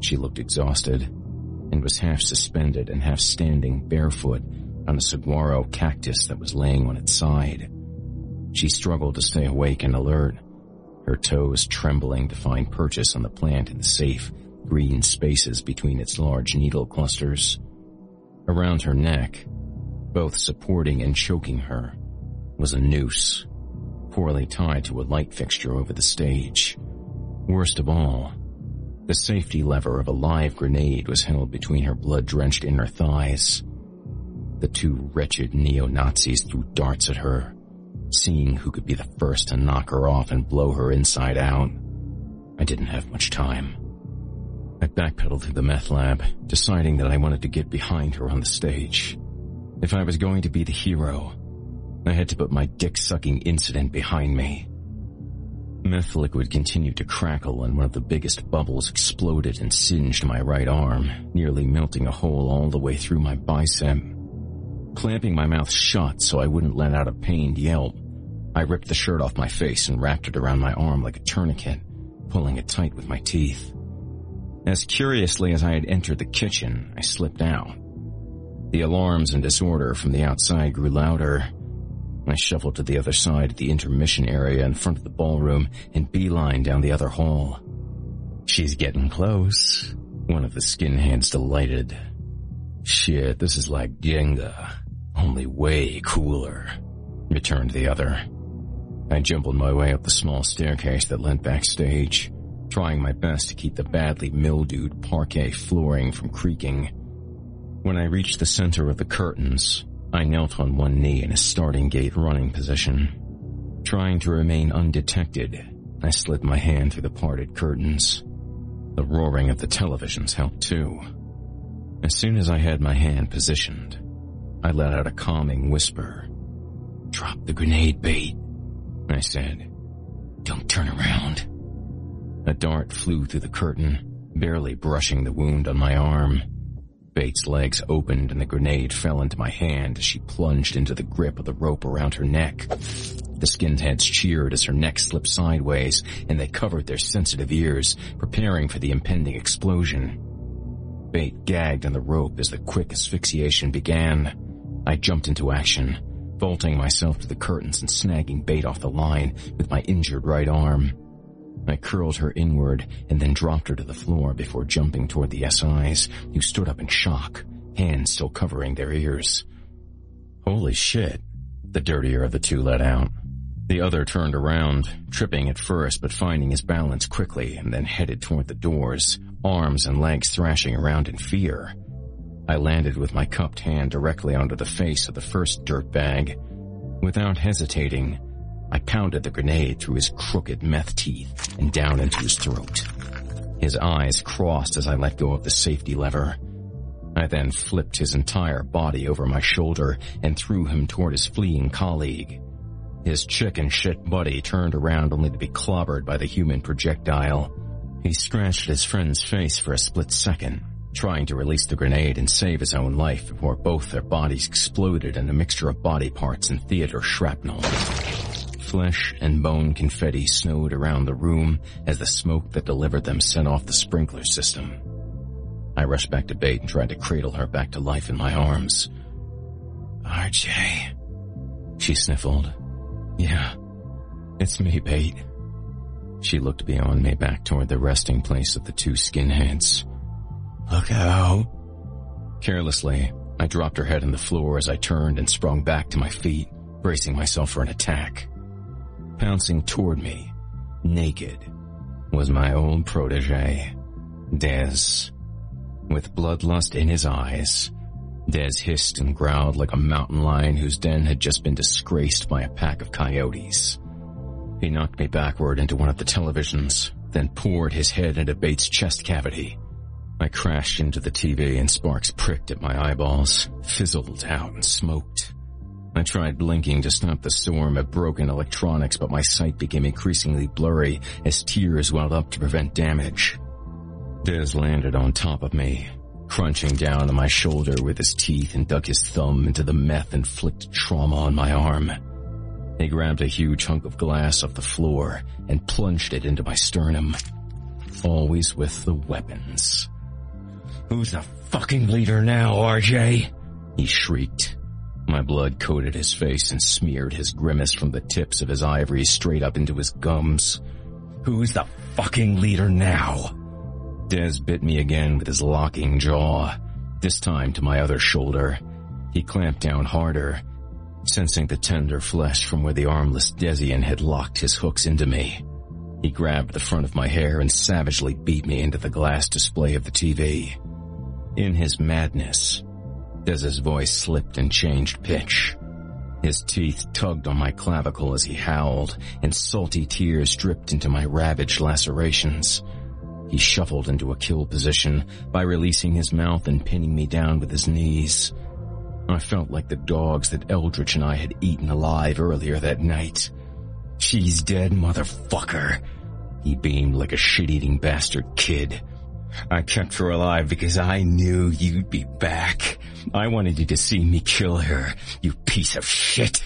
[SPEAKER 1] She looked exhausted and was half suspended and half standing barefoot on a saguaro cactus that was laying on its side. She struggled to stay awake and alert, her toes trembling to find purchase on the plant in the safe, green spaces between its large needle clusters. Around her neck, both supporting and choking her, was a noose, poorly tied to a light fixture over the stage. Worst of all, the safety lever of a live grenade was held between her blood-drenched inner thighs. The two wretched neo-Nazis threw darts at her, seeing who could be the first to knock her off and blow her inside out. I didn't have much time. I backpedaled to the meth lab, deciding that I wanted to get behind her on the stage. If I was going to be the hero, I had to put my dick-sucking incident behind me. Meth liquid continued to crackle and one of the biggest bubbles exploded and singed my right arm, nearly melting a hole all the way through my bicep. Clamping my mouth shut so I wouldn't let out a pained yelp, I ripped the shirt off my face and wrapped it around my arm like a tourniquet, pulling it tight with my teeth. As curiously as I had entered the kitchen, I slipped out. The alarms and disorder from the outside grew louder. I shuffled to the other side of the intermission area in front of the ballroom and beeline down the other hall. She's getting close. One of the skinheads delighted. Shit, this is like Jenga, only way cooler, returned the other. I jumbled my way up the small staircase that led backstage, trying my best to keep the badly mildewed parquet flooring from creaking. When I reached the center of the curtains, I knelt on one knee in a starting gate running position. Trying to remain undetected, I slid my hand through the parted curtains. The roaring of the televisions helped too. As soon as I had my hand positioned, I let out a calming whisper. Drop the grenade Bait, I said. Don't turn around. A dart flew through the curtain, barely brushing the wound on my arm. Bait's legs opened and the grenade fell into my hand as she plunged into the grip of the rope around her neck. The skinheads cheered as her neck slipped sideways and they covered their sensitive ears, preparing for the impending explosion. Bait gagged on the rope as the quick asphyxiation began. I jumped into action, vaulting myself to the curtains and snagging Bait off the line with my injured right arm. I curled her inward and then dropped her to the floor before jumping toward the SIs, who stood up in shock, hands still covering their ears. Holy shit, the dirtier of the two let out. The other turned around, tripping at first but finding his balance quickly and then headed toward the doors, arms and legs thrashing around in fear. I landed with my cupped hand directly onto the face of the first dirtbag. Without hesitating, I pounded the grenade through his crooked meth teeth and down into his throat. His eyes crossed as I let go of the safety lever. I then flipped his entire body over my shoulder and threw him toward his fleeing colleague. His chicken shit buddy turned around only to be clobbered by the human projectile. He scratched his friend's face for a split second, trying to release the grenade and save his own life before both their bodies exploded in a mixture of body parts and theater shrapnel. Flesh and bone confetti snowed around the room as the smoke that delivered them sent off the sprinkler system. I rushed back to Bait and tried to cradle her back to life in my arms. RJ, she sniffled. Yeah, it's me, Bait. She looked beyond me back toward the resting place of the two skinheads. Look out. Carelessly, I dropped her head on the floor as I turned and sprung back to my feet, bracing myself for an attack. Pouncing toward me, naked, was my old protege, Dez. With bloodlust in his eyes, Dez hissed and growled like a mountain lion whose den had just been disgraced by a pack of coyotes. He knocked me backward into one of the televisions, then poured his head into Bait's chest cavity. I crashed into the TV and sparks pricked at my eyeballs, fizzled out and smoked. I tried blinking to stop the storm of broken electronics, but my sight became increasingly blurry as tears welled up to prevent damage. Dez landed on top of me, crunching down on my shoulder with his teeth and dug his thumb into the meth-inflicted trauma on my arm. He grabbed a huge hunk of glass off the floor and plunged it into my sternum. Always with the weapons. Who's the fucking leader now, RJ? He shrieked. My blood coated his face and smeared his grimace from the tips of his ivories straight up into his gums. Who's the fucking leader now? Dez bit me again with his locking jaw, this time to my other shoulder. He clamped down harder, sensing the tender flesh from where the armless Desian had locked his hooks into me. He grabbed the front of my hair and savagely beat me into the glass display of the TV. In his madness, Dez's voice slipped and changed pitch. His teeth tugged on my clavicle as he howled, and salty tears dripped into my ravaged lacerations. He shuffled into a kill position by releasing his mouth and pinning me down with his knees. I felt like the dogs that Eldritch and I had eaten alive earlier that night. She's dead, motherfucker. He beamed like a shit-eating bastard kid. I kept her alive because I knew you'd be back. I wanted you to see me kill her, you piece of shit.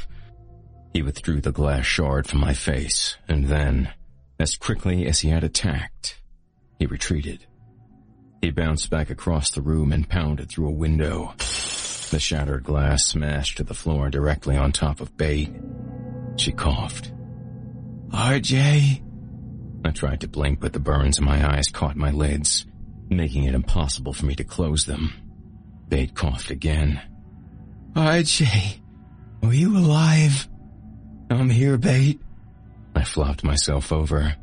[SPEAKER 1] He withdrew the glass shard from my face, and then, as quickly as he had attacked, he retreated. He bounced back across the room and pounded through a window. The shattered glass smashed to the floor directly on top of Bait. She coughed. RJ? I tried to blink, but the burns in my eyes caught my lids, making it impossible for me to close them. Bait coughed again. RJ, are you alive? I'm here, Bait. I flopped myself over,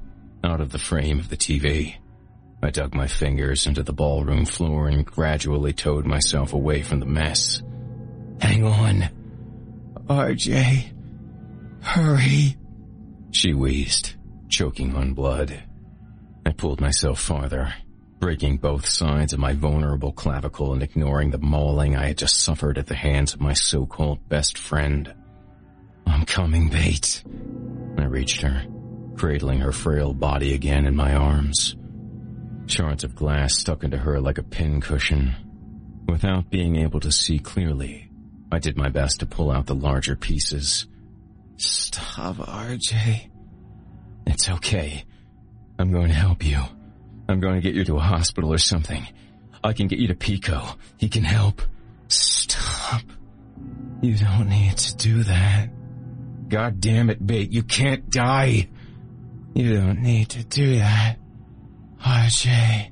[SPEAKER 1] out of the frame of the TV. I dug my fingers into the ballroom floor and gradually towed myself away from the mess. Hang on. RJ. Hurry. She wheezed, choking on blood. I pulled myself farther, breaking both sides of my vulnerable clavicle and ignoring the mauling I had just suffered at the hands of my so-called best friend. I'm coming, Bait. I reached her, cradling her frail body again in my arms. Shards of glass stuck into her like a pincushion. Without being able to see clearly, I did my best to pull out the larger pieces. Stop, RJ. It's okay. I'm going to help you. I'm going to get you to a hospital or something. I can get you to Pico. He can help. Stop. You don't need to do that. God damn it, Bait. You can't die. You don't need to do that. RJ.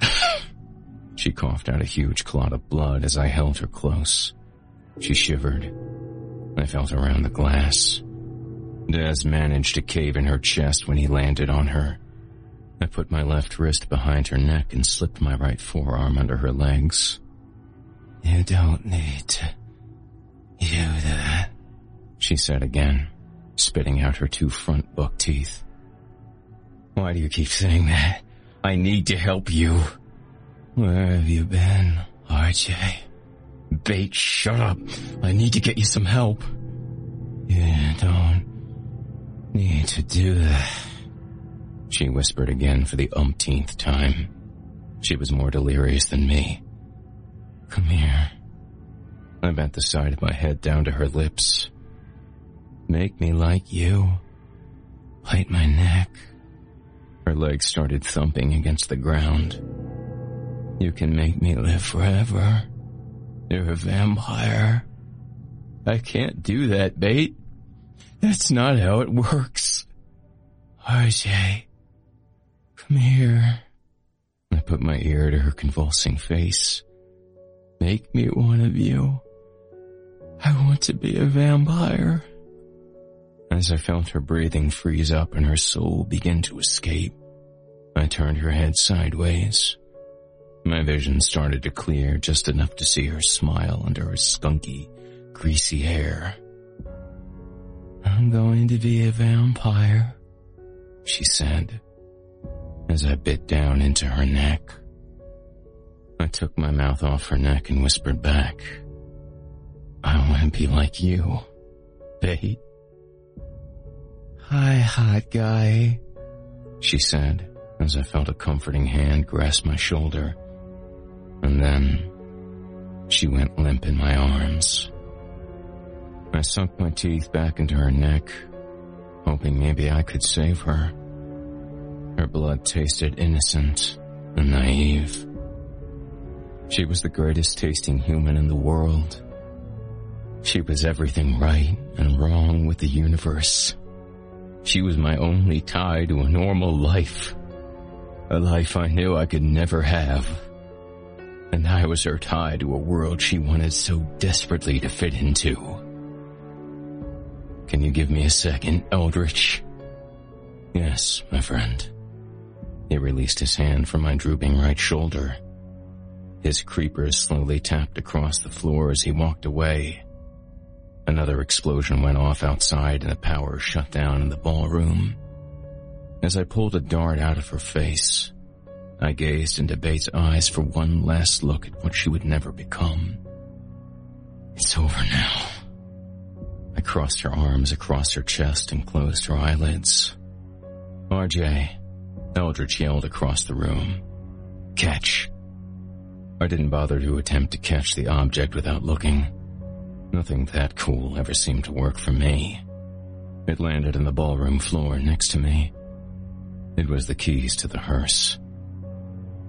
[SPEAKER 1] she coughed out a huge clot of blood as I held her close. She shivered. I felt around the glass. Dez managed to cave in her chest when he landed on her. I put my left wrist behind her neck and slipped my right forearm under her legs. You don't need to do that, she said again, spitting out her two front buck teeth. Why do you keep saying that? I need to help you. Where have you been, RJ? Bait, shut up. I need to get you some help. You don't need to do that. She whispered again for the umpteenth time. She was more delirious than me. Come here. I bent the side of my head down to her lips. Make me like you. Bite my neck. Her legs started thumping against the ground. You can make me live forever. You're a vampire. I can't do that, Bait. That's not how it works. RJ, here. I put my ear to her convulsing face. Make me one of you. I want to be a vampire. As I felt her breathing freeze up and her soul begin to escape, I turned her head sideways. My vision started to clear just enough to see her smile under her skunky, greasy hair. I'm going to be a vampire, she said, as I bit down into her neck. I took my mouth off her neck and whispered back,
[SPEAKER 2] I want to be like you, babe.
[SPEAKER 1] Hi, hot guy, she said as I felt a comforting hand grasp my shoulder. And then she went limp in my arms. I sunk my teeth back into her neck, hoping maybe I could save her. Her blood tasted innocent and naive. She was the greatest tasting human in the world. She was everything right and wrong with the universe. She was my only tie to a normal life. A life I knew I could never have. And I was her tie to a world she wanted so desperately to fit into. Can you give me a second, Eldritch? Yes, my friend. He released his hand from my drooping right shoulder. His creepers slowly tapped across the floor as he walked away. Another explosion went off outside and the power shut down in the ballroom. As I pulled a dart out of her face, I gazed into Bait's eyes for one last look at what she would never become. It's over now. I crossed her arms across her chest and closed her eyelids. RJ, Eldritch yelled across the room. Catch. I didn't bother to attempt to catch the object without looking. Nothing that cool ever seemed to work for me. It landed on the ballroom floor next to me. It was the keys to the hearse.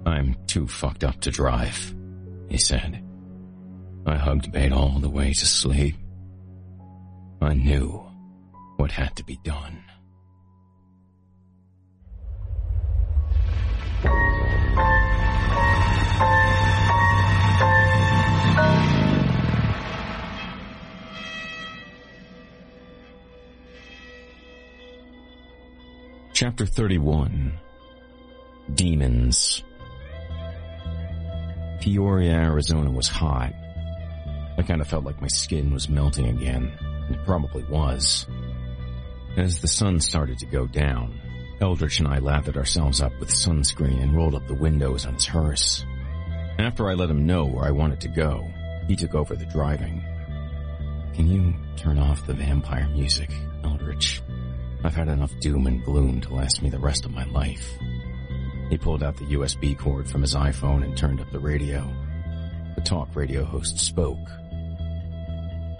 [SPEAKER 1] I'm too fucked up to drive, he said. I hugged Bait all the way to sleep. I knew what had to be done. Chapter 31 Demons Peoria, Arizona was hot. I kind of felt like my skin was melting again. It probably was. As the sun started to go down, Eldritch and I lathered ourselves up with sunscreen and rolled up the windows on his hearse. After I let him know where I wanted to go, he took over the driving. Can you turn off the vampire music, Eldritch? I've had enough doom and gloom to last me the rest of my life. He pulled out the USB cord from his iPhone and turned up the radio. The talk radio host spoke.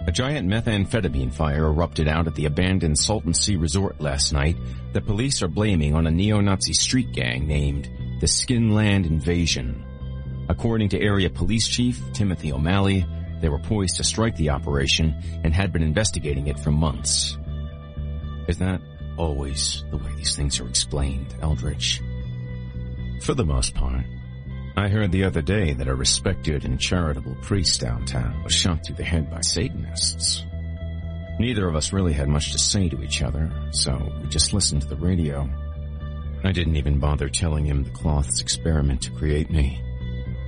[SPEAKER 1] A giant methamphetamine fire erupted out at the abandoned Salton Sea Resort last night that police are blaming on a neo-Nazi street gang named the Skinland Invasion. According to area police chief Timothy O'Malley, they were poised to strike the operation and had been investigating it for months. Is that always the way these things are explained, Eldritch. For the most part. I heard the other day that a respected and charitable priest downtown was shot through the head by Satanists. Neither of us really had much to say to each other, so we just listened to the radio. I didn't even bother telling him the cloth's experiment to create me.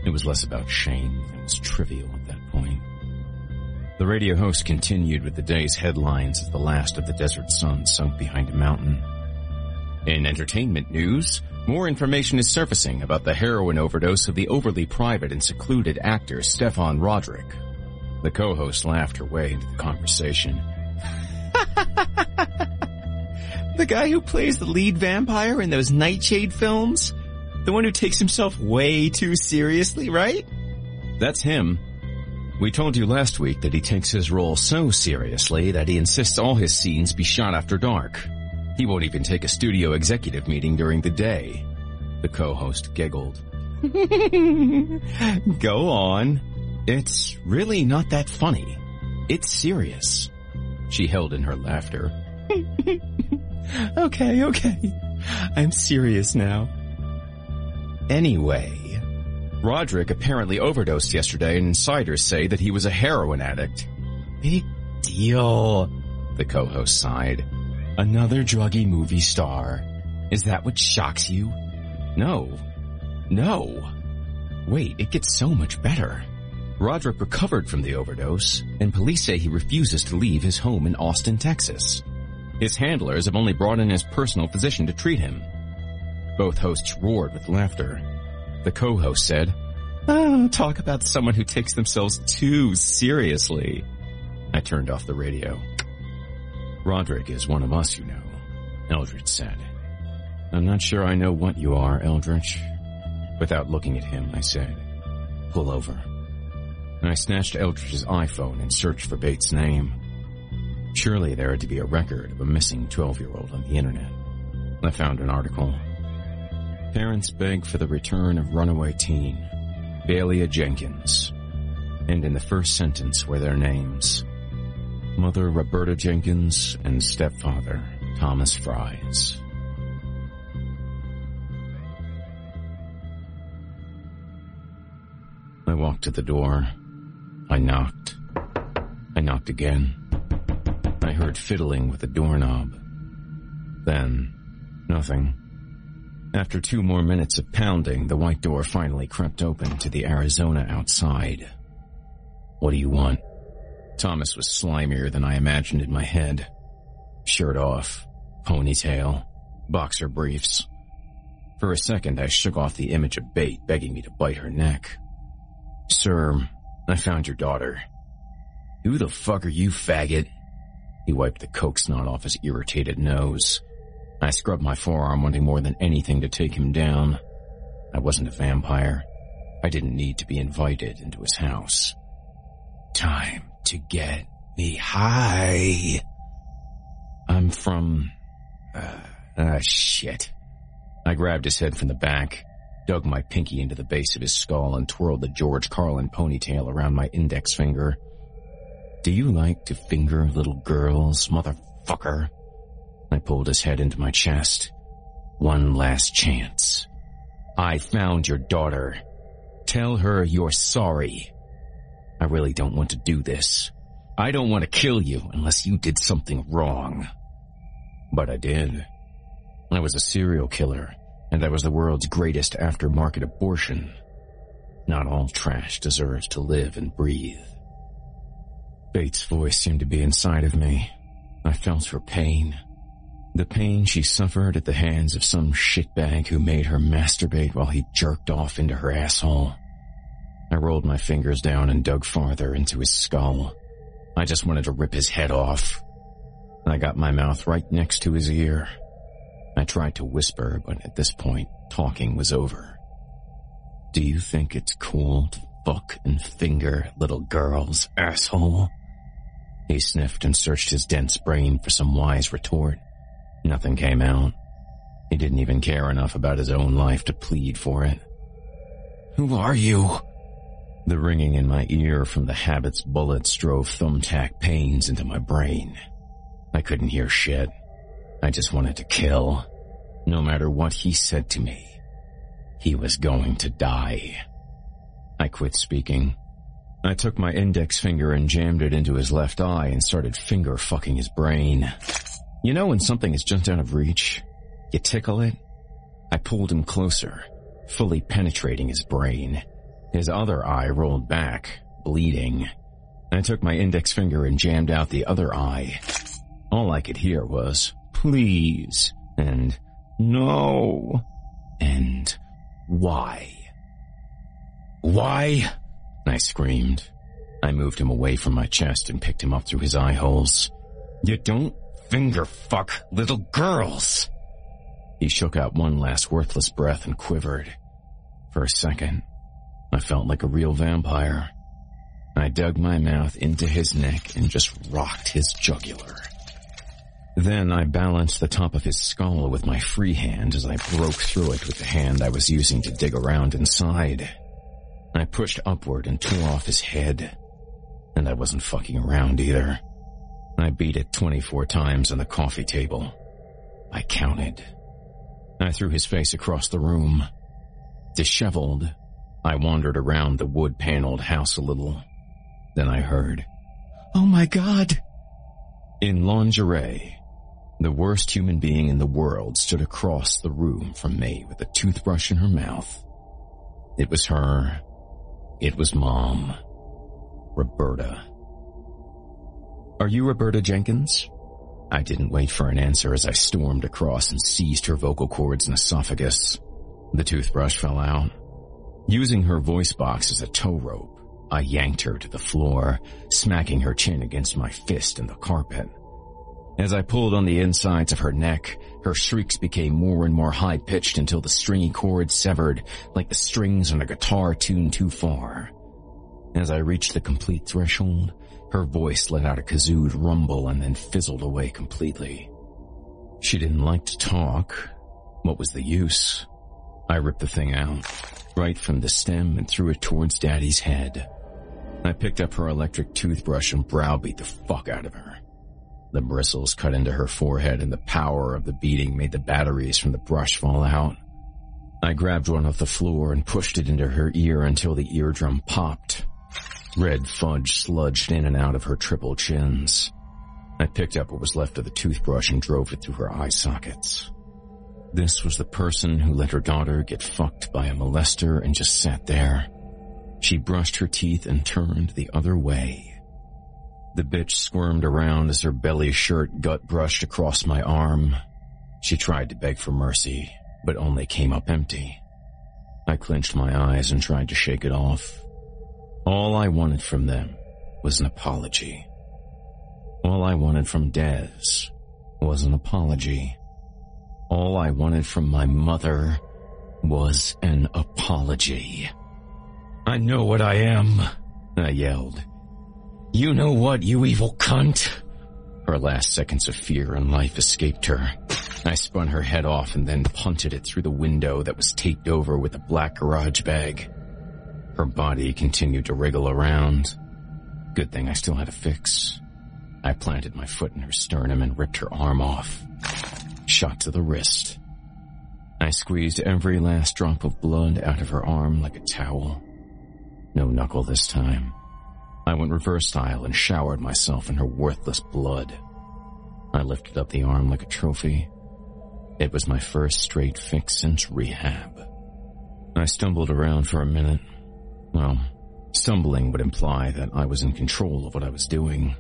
[SPEAKER 1] It was less about shame than it was trivial at that point. The radio host continued with the day's headlines as the last of the desert sun sunk behind a mountain. In entertainment news, more information is surfacing about the heroin overdose of the overly private and secluded actor Stefan Roderick. The co-host laughed her way into the conversation. the guy who plays the lead vampire in those Nightshade films? The one who takes himself way too seriously, right? That's him. We told you last week that he takes his role so seriously that he insists all his scenes be shot after dark. He won't even take a studio executive meeting during the day. The co-host giggled. Go on. It's really not that funny. It's serious. She held in her laughter. okay, okay. I'm serious now. Anyway, Roderick apparently overdosed yesterday and insiders say that he was a heroin addict. Big deal, the co-host sighed. Another druggy movie star. Is that what shocks you? No. No. Wait, it gets so much better. Roderick recovered from the overdose, and police say he refuses to leave his home in Austin, Texas. His handlers have only brought in his personal physician to treat him. Both hosts roared with laughter. The co-host said, Oh, talk about someone who takes themselves too seriously. I turned off the radio. Roderick is one of us, you know, Eldritch said. I'm not sure I know what you are, Eldritch. Without looking at him, I said, pull over. And I snatched Eldritch's iPhone and searched for Bait's name. Surely there had to be a record of a missing 12-year-old on the internet. I found an article. Parents beg for the return of runaway teen, Bailey Jenkins. And in the first sentence were their names. Mother Roberta Jenkins and stepfather Thomas Fries. I walked to the door. I knocked. I knocked again. I heard fiddling with the doorknob. Then, nothing. After two more minutes of pounding, the white door finally crept open to the Arizona outside. What do you want? Thomas was slimier than I imagined in my head. Shirt off, ponytail, boxer briefs. For a second, I shook off the image of Bait begging me to bite her neck. Sir, I found your daughter. Who the fuck are you, faggot? He wiped the coke snot off his irritated nose. I scrubbed my forearm wanting more than anything to take him down. I wasn't a vampire. I didn't need to be invited into his house. Time to get me high. I'm from... Uh, ah, shit. I grabbed his head from the back, dug my pinky into the base of his skull, and twirled the George Carlin ponytail around my index finger. Do you like to finger little girls, motherfucker? I pulled his head into my chest. One last chance. I found your daughter. Tell her you're sorry. I really don't want to do this. I don't want to kill you unless you did something wrong. But I did. I was a serial killer, and I was the world's greatest aftermarket abortion. Not all trash deserves to live and breathe. Bait's voice seemed to be inside of me. I felt her pain. The pain she suffered at the hands of some shitbag who made her masturbate while he jerked off into her asshole. I rolled my fingers down and dug farther into his skull. I just wanted to rip his head off. I got my mouth right next to his ear. I tried to whisper, but at this point, talking was over. Do you think it's cool to fuck and finger little girls, asshole? He sniffed and searched his dense brain for some wise retort. Nothing came out. He didn't even care enough about his own life to plead for it. Who are you? The ringing in my ear from the habit's bullets drove thumbtack pains into my brain. I couldn't hear shit. I just wanted to kill. No matter what he said to me, he was going to die. I quit speaking. I took my index finger and jammed it into his left eye and started finger fucking his brain. You know when something is just out of reach? You tickle it? I pulled him closer, fully penetrating his brain. His other eye rolled back, bleeding. I took my index finger and jammed out the other eye. All I could hear was, please, and no, and why? Why? I screamed. I moved him away from my chest and picked him up through his eye holes. You don't finger fuck little girls. He shook out one last worthless breath and quivered. For a second, I felt like a real vampire. I dug my mouth into his neck and just rocked his jugular. Then I balanced the top of his skull with my free hand as I broke through it with the hand I was using to dig around inside. I pushed upward and tore off his head. And I wasn't fucking around either. I beat it 24 times on the coffee table. I counted. I threw his face across the room. Disheveled, I wandered around the wood-paneled house a little. Then I heard, Oh my god! In lingerie, the worst human being in the world stood across the room from me with a toothbrush in her mouth. It was her. It was Mom. Roberta. Are you Roberta Jenkins? I didn't wait for an answer as I stormed across and seized her vocal cords and esophagus. The toothbrush fell out. Using her voice box as a tow rope, I yanked her to the floor, smacking her chin against my fist in the carpet. As I pulled on the insides of her neck, her shrieks became more and more high-pitched until the stringy cords severed like the strings on a guitar tuned too far. As I reached the complete threshold, her voice let out a kazooed rumble and then fizzled away completely. She didn't like to talk. What was the use? I ripped the thing out, right from the stem and threw it towards Daddy's head. I picked up her electric toothbrush and browbeat the fuck out of her. The bristles cut into her forehead and the power of the beating made the batteries from the brush fall out. I grabbed one off the floor and pushed it into her ear until the eardrum popped. Red fudge sludged in and out of her triple chins. I picked up what was left of the toothbrush and drove it through her eye sockets. This was the person who let her daughter get fucked by a molester and just sat there. She brushed her teeth and turned the other way. The bitch squirmed around as her belly shirt gut brushed across my arm. She tried to beg for mercy, but only came up empty. I clenched my eyes and tried to shake it off. All I wanted from them was an apology. All I wanted from Dez was an apology. All I wanted from my mother was an apology. I know what I am, I yelled. You know what, you evil cunt? Her last seconds of fear and life escaped her. I spun her head off and then punted it through the window that was taped over with a black garage bag. Her body continued to wriggle around. Good thing I still had a fix. I planted my foot in her sternum and ripped her arm off. Shot to the wrist. I squeezed every last drop of blood out of her arm like a towel. No knuckle this time. I went reverse style and showered myself in her worthless blood. I lifted up the arm like a trophy. It was my first straight fix since rehab. I stumbled around for a minute. Well, stumbling would imply that I was in control of what I was doing.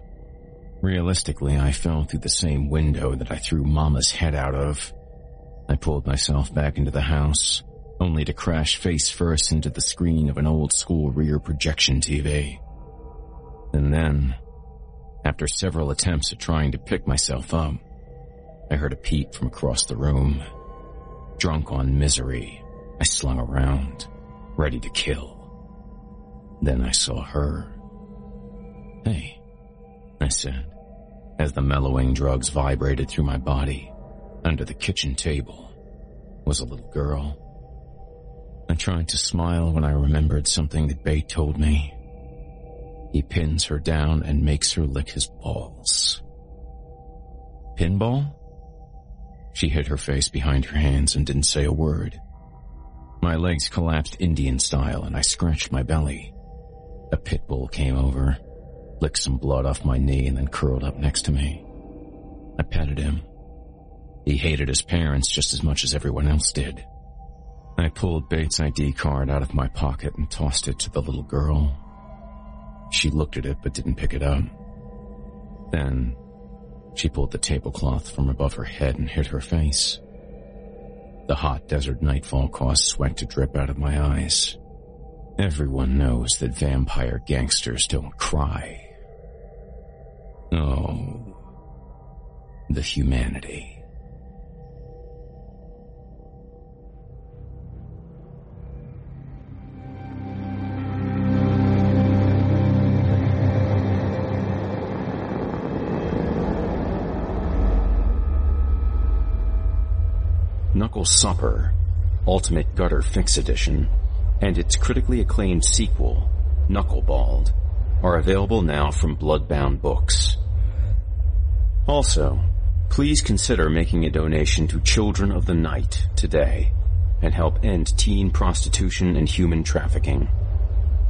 [SPEAKER 1] Realistically, I fell through the same window that I threw Mama's head out of. I pulled myself back into the house, only to crash face first into the screen of an old school rear projection TV. And then, after several attempts at trying to pick myself up, I heard a peep from across the room. Drunk on misery, I slung around, ready to kill. Then I saw her. Hey, I said, as the mellowing drugs vibrated through my body. Under the kitchen table was a little girl. I tried to smile when I remembered something that Bait told me. He pins her down and makes her lick his balls. Pinball? She hid her face behind her hands and didn't say a word. My legs collapsed Indian style and I scratched my belly. A pit bull came over, licked some blood off my knee and then curled up next to me. I petted him. He hated his parents just as much as everyone else did. I pulled Bait's ID card out of my pocket and tossed it to the little girl. She looked at it but didn't pick it up. Then, she pulled the tablecloth from above her head and hid her face. The hot desert nightfall caused sweat to drip out of my eyes. Everyone knows that vampire gangsters don't cry. Oh, the humanity. Knuckle Supper, Ultimate Gutter Fix Edition, and its critically acclaimed sequel, Knuckleballed, are available now from Bloodbound Books. Also, please consider making a donation to Children of the Night today and help end teen prostitution and human trafficking.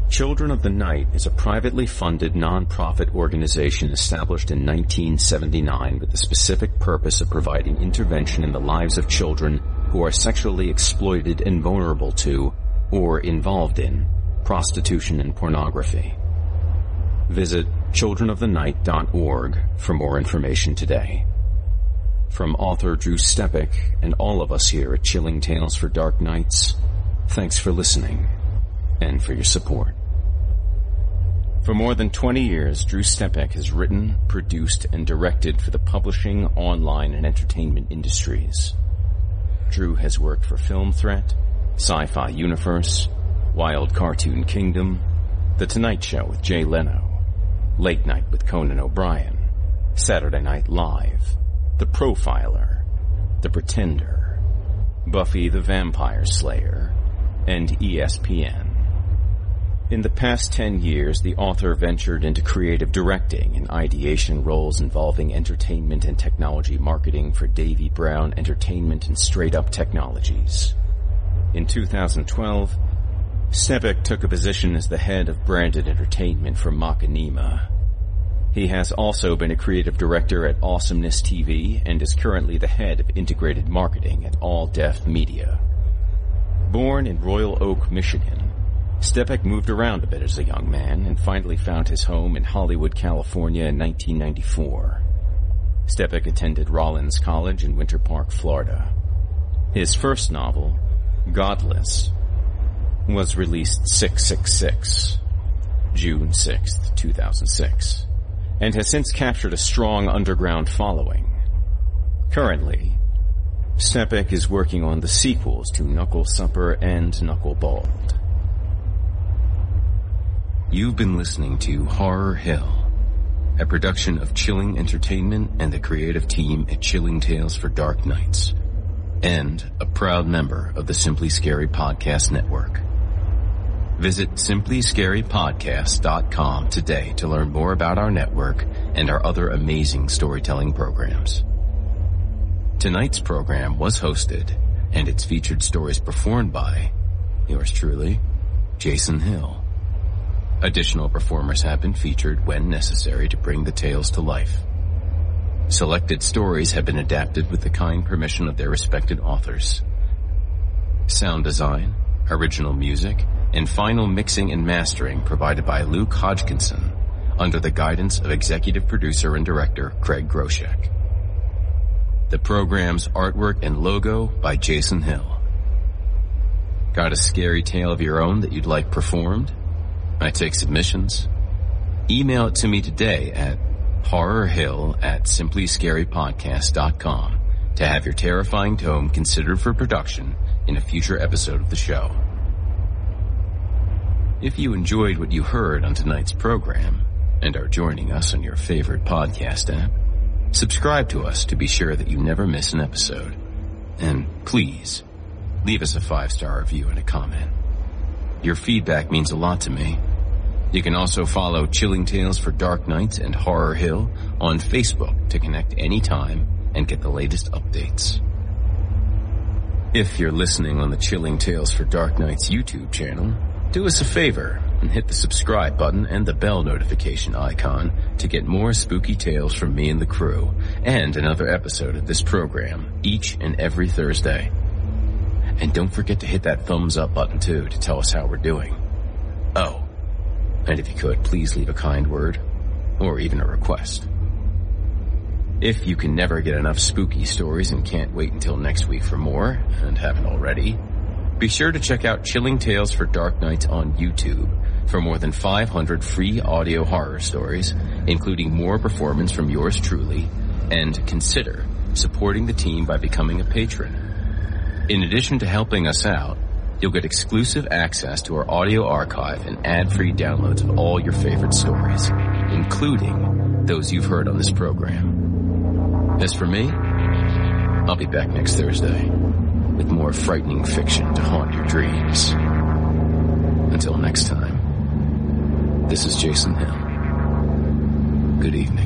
[SPEAKER 1] Children of the Night is a privately funded non-profit organization established in 1979 with the specific purpose of providing intervention in the lives of children who are sexually exploited and vulnerable to, or involved in, prostitution and pornography. Visit childrenofthenight.org for more information today. From author Drew Stepek and all of us here at Chilling Tales for Dark Nights, thanks for listening and for your support. For more than 20 years, Drew Stepek has written, produced, and directed for the publishing, online, and entertainment industries. Drew has worked for Film Threat, Sci-Fi Universe, Wild Cartoon Kingdom, The Tonight Show with Jay Leno, Late Night with Conan O'Brien, Saturday Night Live, The Profiler, The Pretender, Buffy the Vampire Slayer, and ESPN. In the past 10 years, the author ventured into creative directing and ideation roles involving entertainment and technology marketing for Davie-Brown Entertainment and Straight Up Technologies. In 2012, Stepek took a position as the head of branded entertainment for Machinima. He has also been a creative director at Awesomeness TV and is currently the head of integrated marketing at Alldef Media. Born in Royal Oak, Michigan, Stepek moved around a bit as a young man and finally found his home in Hollywood, California in 1994. Stepek attended Rollins College in Winter Park, Florida. His first novel, Godless, was released 666, June 6, 2006, and has since captured a strong underground following. Currently, Stepek is working on the sequels to Knuckle Supper and Knuckleballed. You've been listening to Horror Hill, a production of Chilling Entertainment and the creative team at Chilling Tales for Dark Nights, and a proud member of the Simply Scary Podcast Network. Visit simplyscarypodcast.com today to learn more about our network and our other amazing storytelling programs. Tonight's program was hosted and its featured stories performed by yours truly, Jason Hill. Additional performers have been featured when necessary to bring the tales to life. Selected stories have been adapted with the kind permission of their respected authors. Sound design, original music, and final mixing and mastering provided by Luke Hodgkinson under the guidance of executive producer and director Craig Groshek. The program's artwork and logo by Jason Hill. Got a scary tale of your own that you'd like performed? I take submissions. Email it to me today at horrorhill at simplyscarypodcast.com to have your terrifying tome considered for production in a future episode of the show. If you enjoyed what you heard on tonight's program and are joining us on your favorite podcast app, subscribe to us to be sure that you never miss an episode. And please, leave us a five-star review and a comment. Your feedback means a lot to me. You can also follow Chilling Tales for Dark Nights and Horror Hill on Facebook to connect anytime and get the latest updates. If you're listening on the Chilling Tales for Dark Nights YouTube channel, do us a favor and hit the subscribe button and the bell notification icon to get more spooky tales from me and the crew and another episode of this program each and every Thursday. And don't forget to hit that thumbs up button too to tell us how we're doing. And if you could, please leave a kind word or even a request. If you can never get enough spooky stories and can't wait until next week for more, and haven't already, be sure to check out Chilling Tales for Dark Nights on YouTube for more than 500 free audio horror stories, including more performance from yours truly, and consider supporting the team by becoming a patron. In addition to helping us out, you'll get exclusive access to our audio archive and ad-free downloads of all your favorite stories, including those you've heard on this program. As for me, I'll be back next Thursday with more frightening fiction to haunt your dreams. Until next time, this is Jason Hill. Good evening.